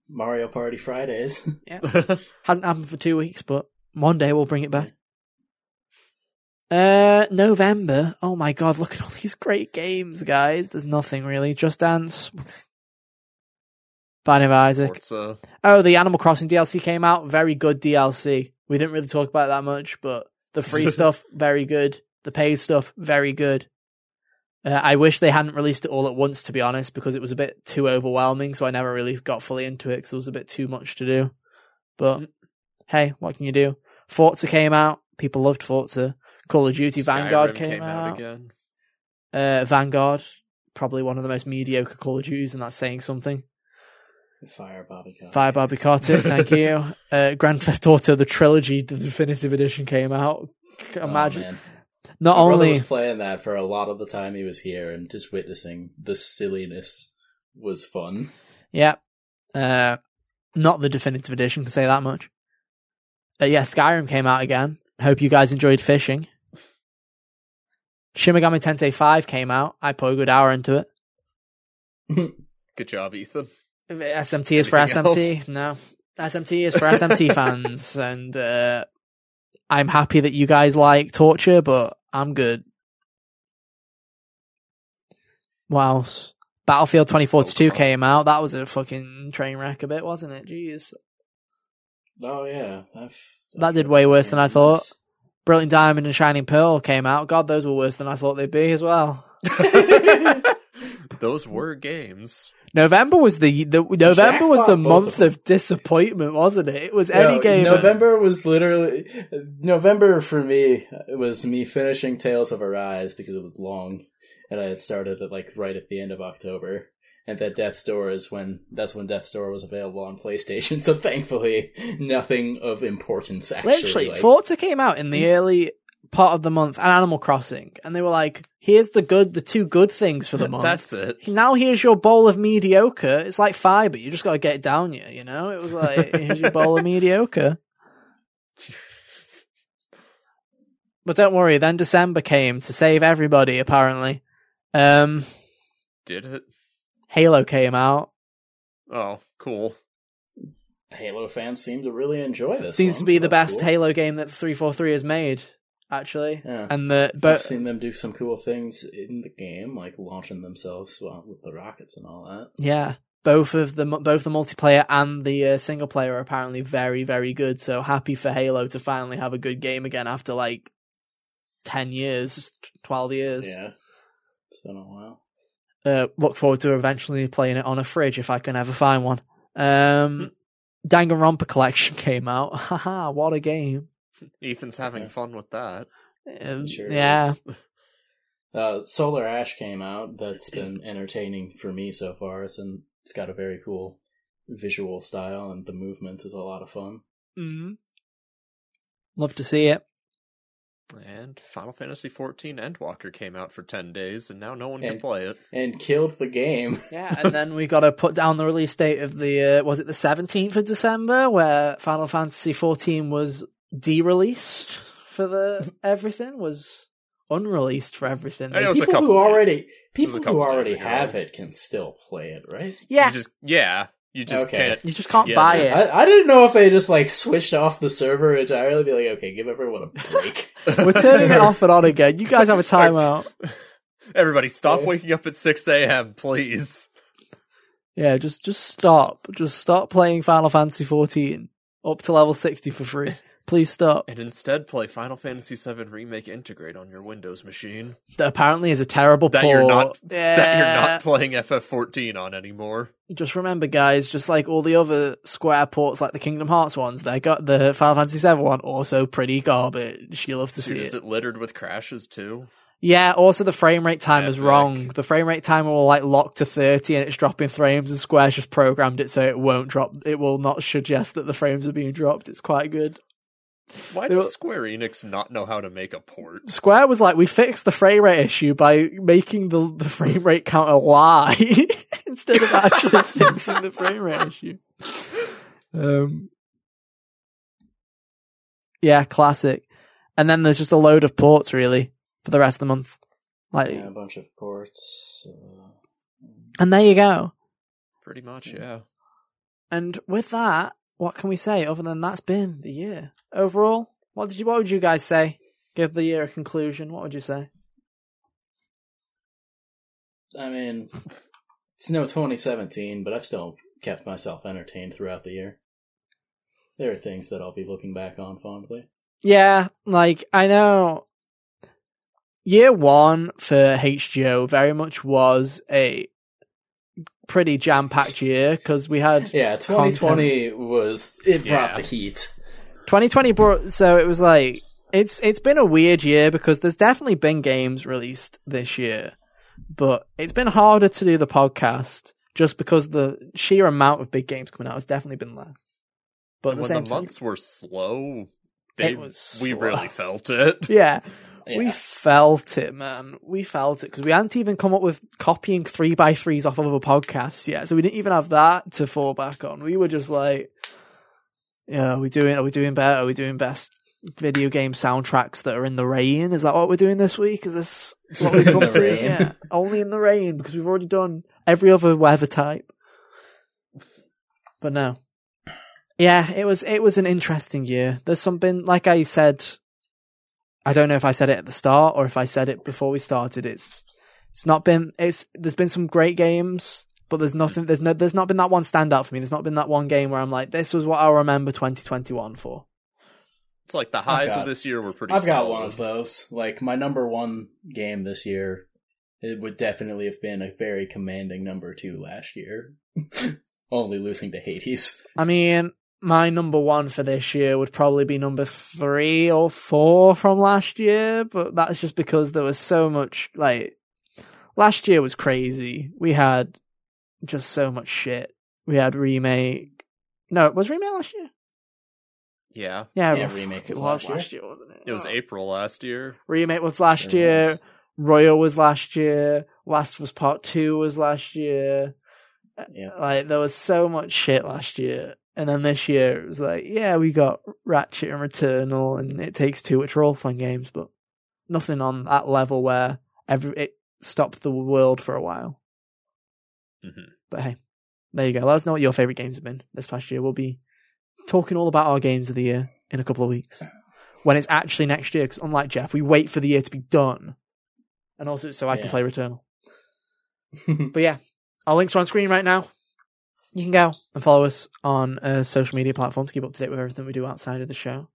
Mario Party Fridays. yeah. Hasn't happened for two weeks, but one day we'll bring it back. Uh, November. Oh my god, look at all these great games, guys. There's nothing really. Just Dance. Binding of Isaac. Forza. Oh, the Animal Crossing DLC came out. Very good DLC. We didn't really talk about it that much, but the free stuff, very good. The paid stuff, very good. Uh, I wish they hadn't released it all at once, to be honest, because it was a bit too overwhelming. So I never really got fully into it because it was a bit too much to do. But hey, what can you do? Forza came out. People loved Forza. Call of Duty Vanguard Skyrim came, out. again. Uh, Vanguard, probably one of the most mediocre Call of Duties, and that's saying something. Fire Bobby Carter. Fire Barbie Carter, thank you. Uh, Grand Theft Auto, the trilogy, the definitive edition came out. Oh, Imagine, man. Not My brother only was playing that for a lot of the time he was here, and just witnessing the silliness was fun. Yeah. Uh, not the definitive edition, can say that much. Uh, yeah, Skyrim came out again. Hope you guys enjoyed fishing. Shin Megami Tensei 5 came out. I put a good hour into it. Good job, Ethan. SMT is for Anything SMT. No. SMT is for SMT fans. And uh, I'm happy that you guys like Torture, but I'm good. What else? Battlefield 2042 came out. That was a fucking train wreck a bit, wasn't it? Jeez. Oh yeah, I've, That did way worse than I thought. Brilliant Diamond and Shining Pearl came out. God, those were worse than I thought they'd be as well. Those were games. November was the, the November was the month of of disappointment, wasn't it? It was any No, game. November was literally November for me. It was me finishing Tales of Arise because it was long, and I had started it like right at the end of October. And that Death's Door is when that's when Death's Door was available on PlayStation. So thankfully, nothing of importance actually. Literally, like- Forza came out in the mm. early part of the month, and Animal Crossing, and they were like, "Here's the good, the two good things for the month." That's it. now here's your bowl of mediocre. It's like fiber. You just got to get it down you, you know? It was like, here's your bowl of mediocre. But don't worry, then December came to save everybody, apparently. Um, Did it? Halo came out. Oh, cool. Halo fans seem to really enjoy this. Seems one, to be so the best cool. Halo game that 343 has made, actually. Yeah. And the, I've seen them do some cool things in the game, like launching themselves with the rockets and all that. Yeah, both of the both the multiplayer and the uh, single player are apparently very very good. So happy for Halo to finally have a good game again after like ten years, twelve years. Yeah, it's been a while. Uh, look forward to eventually playing it on a fridge if I can ever find one. Um, Danganronpa Collection came out. Haha, what a game! Ethan's having Okay. fun with that. Um, Sure yeah. Uh, Solar Ash came out. That's been entertaining for me so far. It's an, it's got a very cool visual style, and the movement is a lot of fun. mm love to see it. And Final Fantasy XIV Endwalker came out for 10 days, and now no one can And- play it. and killed the game. Yeah, and then we got to put down the release date of the uh, was it the seventeenth of December, where Final Fantasy XIV was de-released for the everything was unreleased for everything. I know a people couple who already was people who already have it can still play it, right? Yeah, You just, yeah, you just Okay. can't. you just can't Yeah, buy it. I, I didn't know if they just like switched off the server entirely. Be like, okay, give everyone a break. We're turning it off and on again. You guys have a timeout. Everybody, stop Yeah. waking up at 6 a.m., please. Yeah, just just stop. Just stop playing Final Fantasy fourteen up to level sixty for free. Please stop. And instead play Final Fantasy VII Remake Intergrade on your Windows machine. That apparently is a terrible That port. you're not- yeah. That you're not playing FF14 on anymore. just remember, guys, just like all the other Square ports, like the Kingdom Hearts ones, they got the Final Fantasy VII one also pretty garbage. You love to see Dude, is it. it littered with crashes too? Yeah. Also, the frame rate timer is wrong. The frame rate timer will like lock to thirty, and it's dropping frames. And Square's just programmed it so it won't drop. It will not suggest that the frames are being dropped. It's quite good. Why does Square Enix not know how to make a port? Square was like, we fixed the frame rate issue by making the, the frame rate counter lie instead of actually fixing the frame rate issue. Um, yeah, classic. And then there's just a load of ports really for the rest of the month. Like, yeah, a bunch of ports. Uh, and there you go. Pretty much, yeah. And with that, what can we say other than that's been the year overall? What did you? What would you guys say? Give the year a conclusion. What would you say? I mean, it's no 2017, but I've still kept myself entertained throughout the year. There are things that I'll be looking back on fondly. Yeah, like I know year one for HGO very much was a pretty jam packed year because we had Yeah, 2020 was it brought Yeah. the heat. 2020 brought so it was like it's it's been a weird year because there's definitely been games released this year, but it's been harder to do the podcast just because the sheer amount of big games coming out has definitely been less. But at And the when same the time, months were slow, they, It was we slow. really felt it. yeah, We felt it, man. We felt it because we hadn't even come up with copying three by threes off of other podcasts yet, so we didn't even have that to fall back on. We were just like, "Yeah, are we doing? Are we doing better? Are we doing best video game soundtracks that are in the rain? Is that what we're doing this week? Is this what we come to? rain. Yeah, only in the rain because we've already done every other weather type. But no, yeah, it was it was an interesting year. There's something like I said I don't know if I said it at the start or if I said it before we started. It's it's not been it's there's been some great games, but there's nothing there's no there's not been that one standout for me. There's not been that one game where I'm like, this was what I'll remember 2021 for. It's like the highs got- of this year were pretty. I've got one of those. Like my number one game this year, it would definitely have been a very commanding number two last year. Only losing to Hades. I mean, my number one for this year would probably be number three or four from last year, but that's just because there was so much like last year was crazy. We had just so much shit. We had remake. No, it was remake last year. Yeah, Yeah, Yeah, well, remake it was was last last year, wasn't it? it was Oh. April last year. Remake was last Sure year. was. Royal was last year. Last was Part Two was last year. Yeah. Like there was so much shit last year, and then this year it was like, yeah, we got Ratchet and Returnal, and It Takes Two, which are all fun games, but nothing on that level where every it stopped the world for a while. Mhm. But hey, there you go. Let us know what your favorite games have been this past year. We'll be talking all about our games of the year in a couple of weeks when it's actually next year. Because unlike Jeff, we wait for the year to be done, and also so I can play Returnal. But yeah, our links are on screen right now. You can go and follow us on uh, social media platforms to keep up to date with everything we do outside of the show.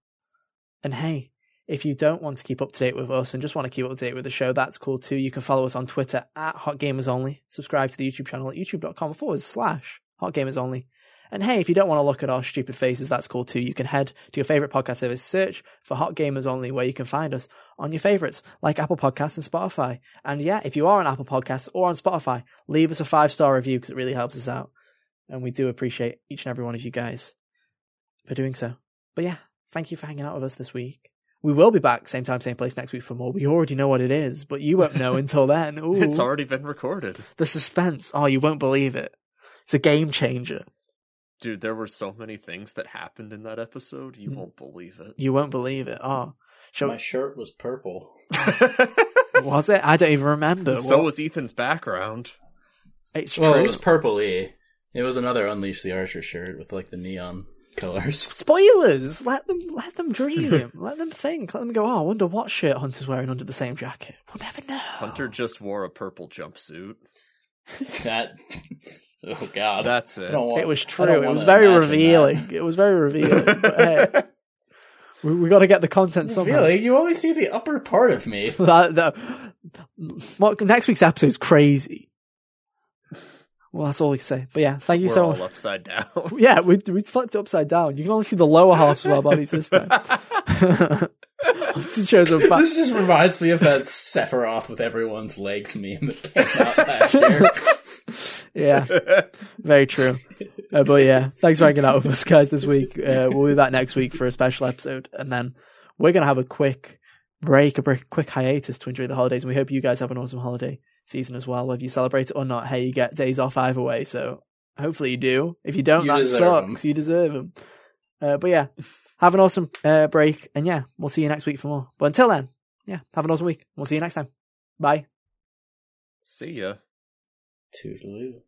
And hey, if you don't want to keep up to date with us and just want to keep up to date with the show, that's cool too. You can follow us on Twitter at Hot Gamers Only. Subscribe to the YouTube channel at youtube.com forward slash Hot Gamers Only. And hey, if you don't want to look at our stupid faces, that's cool too. You can head to your favorite podcast service, search for Hot Gamers Only, where you can find us on your favorites like Apple Podcasts and Spotify. And yeah, if you are on Apple Podcasts or on Spotify, leave us a five star review because it really helps us out. And we do appreciate each and every one of you guys for doing so. But yeah, thank you for hanging out with us this week. We will be back same time, same place next week for more. We already know what it is, but you won't know until then. Ooh, It's already been recorded. the suspense. Oh, you won't believe it. It's a game changer. Dude, there were so many things that happened in that episode, you Mm. won't believe it. You won't believe it. Oh, shall My shirt was purple. was it? I don't even remember. so What- was Ethan's background. it's Well, true. it was purpley. It was another Unleash the Archer shirt with like the neon colors. Spoilers. Let them let them dream. let them think. Let them go. Oh, I wonder what shirt Hunter's wearing under the same jacket. We'll never know. Hunter just wore a purple jumpsuit. That. Oh God. That's it. want- It was true. It was very imagine revealing. It was very revealing. but hey, we, we got to get the content that. somehow. Really, you only see the upper part of me. That, that, what, next week's episode is crazy. Well, that's all we can say. But yeah, thank you We're so all much. upside down. Yeah, we we flipped it upside down. You can only see the lower halves of our bodies this time. Shows a. This just reminds me of that Sephiroth with everyone's legs meme that came out last year. Yeah, very true. Uh, but yeah, thanks for hanging out with us guys this week. Uh, we'll be back next week for a special episode, and then we're gonna have a quick break, a break, quick hiatus to enjoy the holidays. And we hope you guys have an awesome holiday season as well, whether you celebrate it or not. Hey, you get days off either way, so hopefully you do. If you don't, You that deserve sucks. 'em. You deserve them. Uh, but yeah, have an awesome uh, break, and yeah, we'll see you next week for more. But until then, yeah, have an awesome week. We'll see you next time. Bye. See ya. Toodaloo.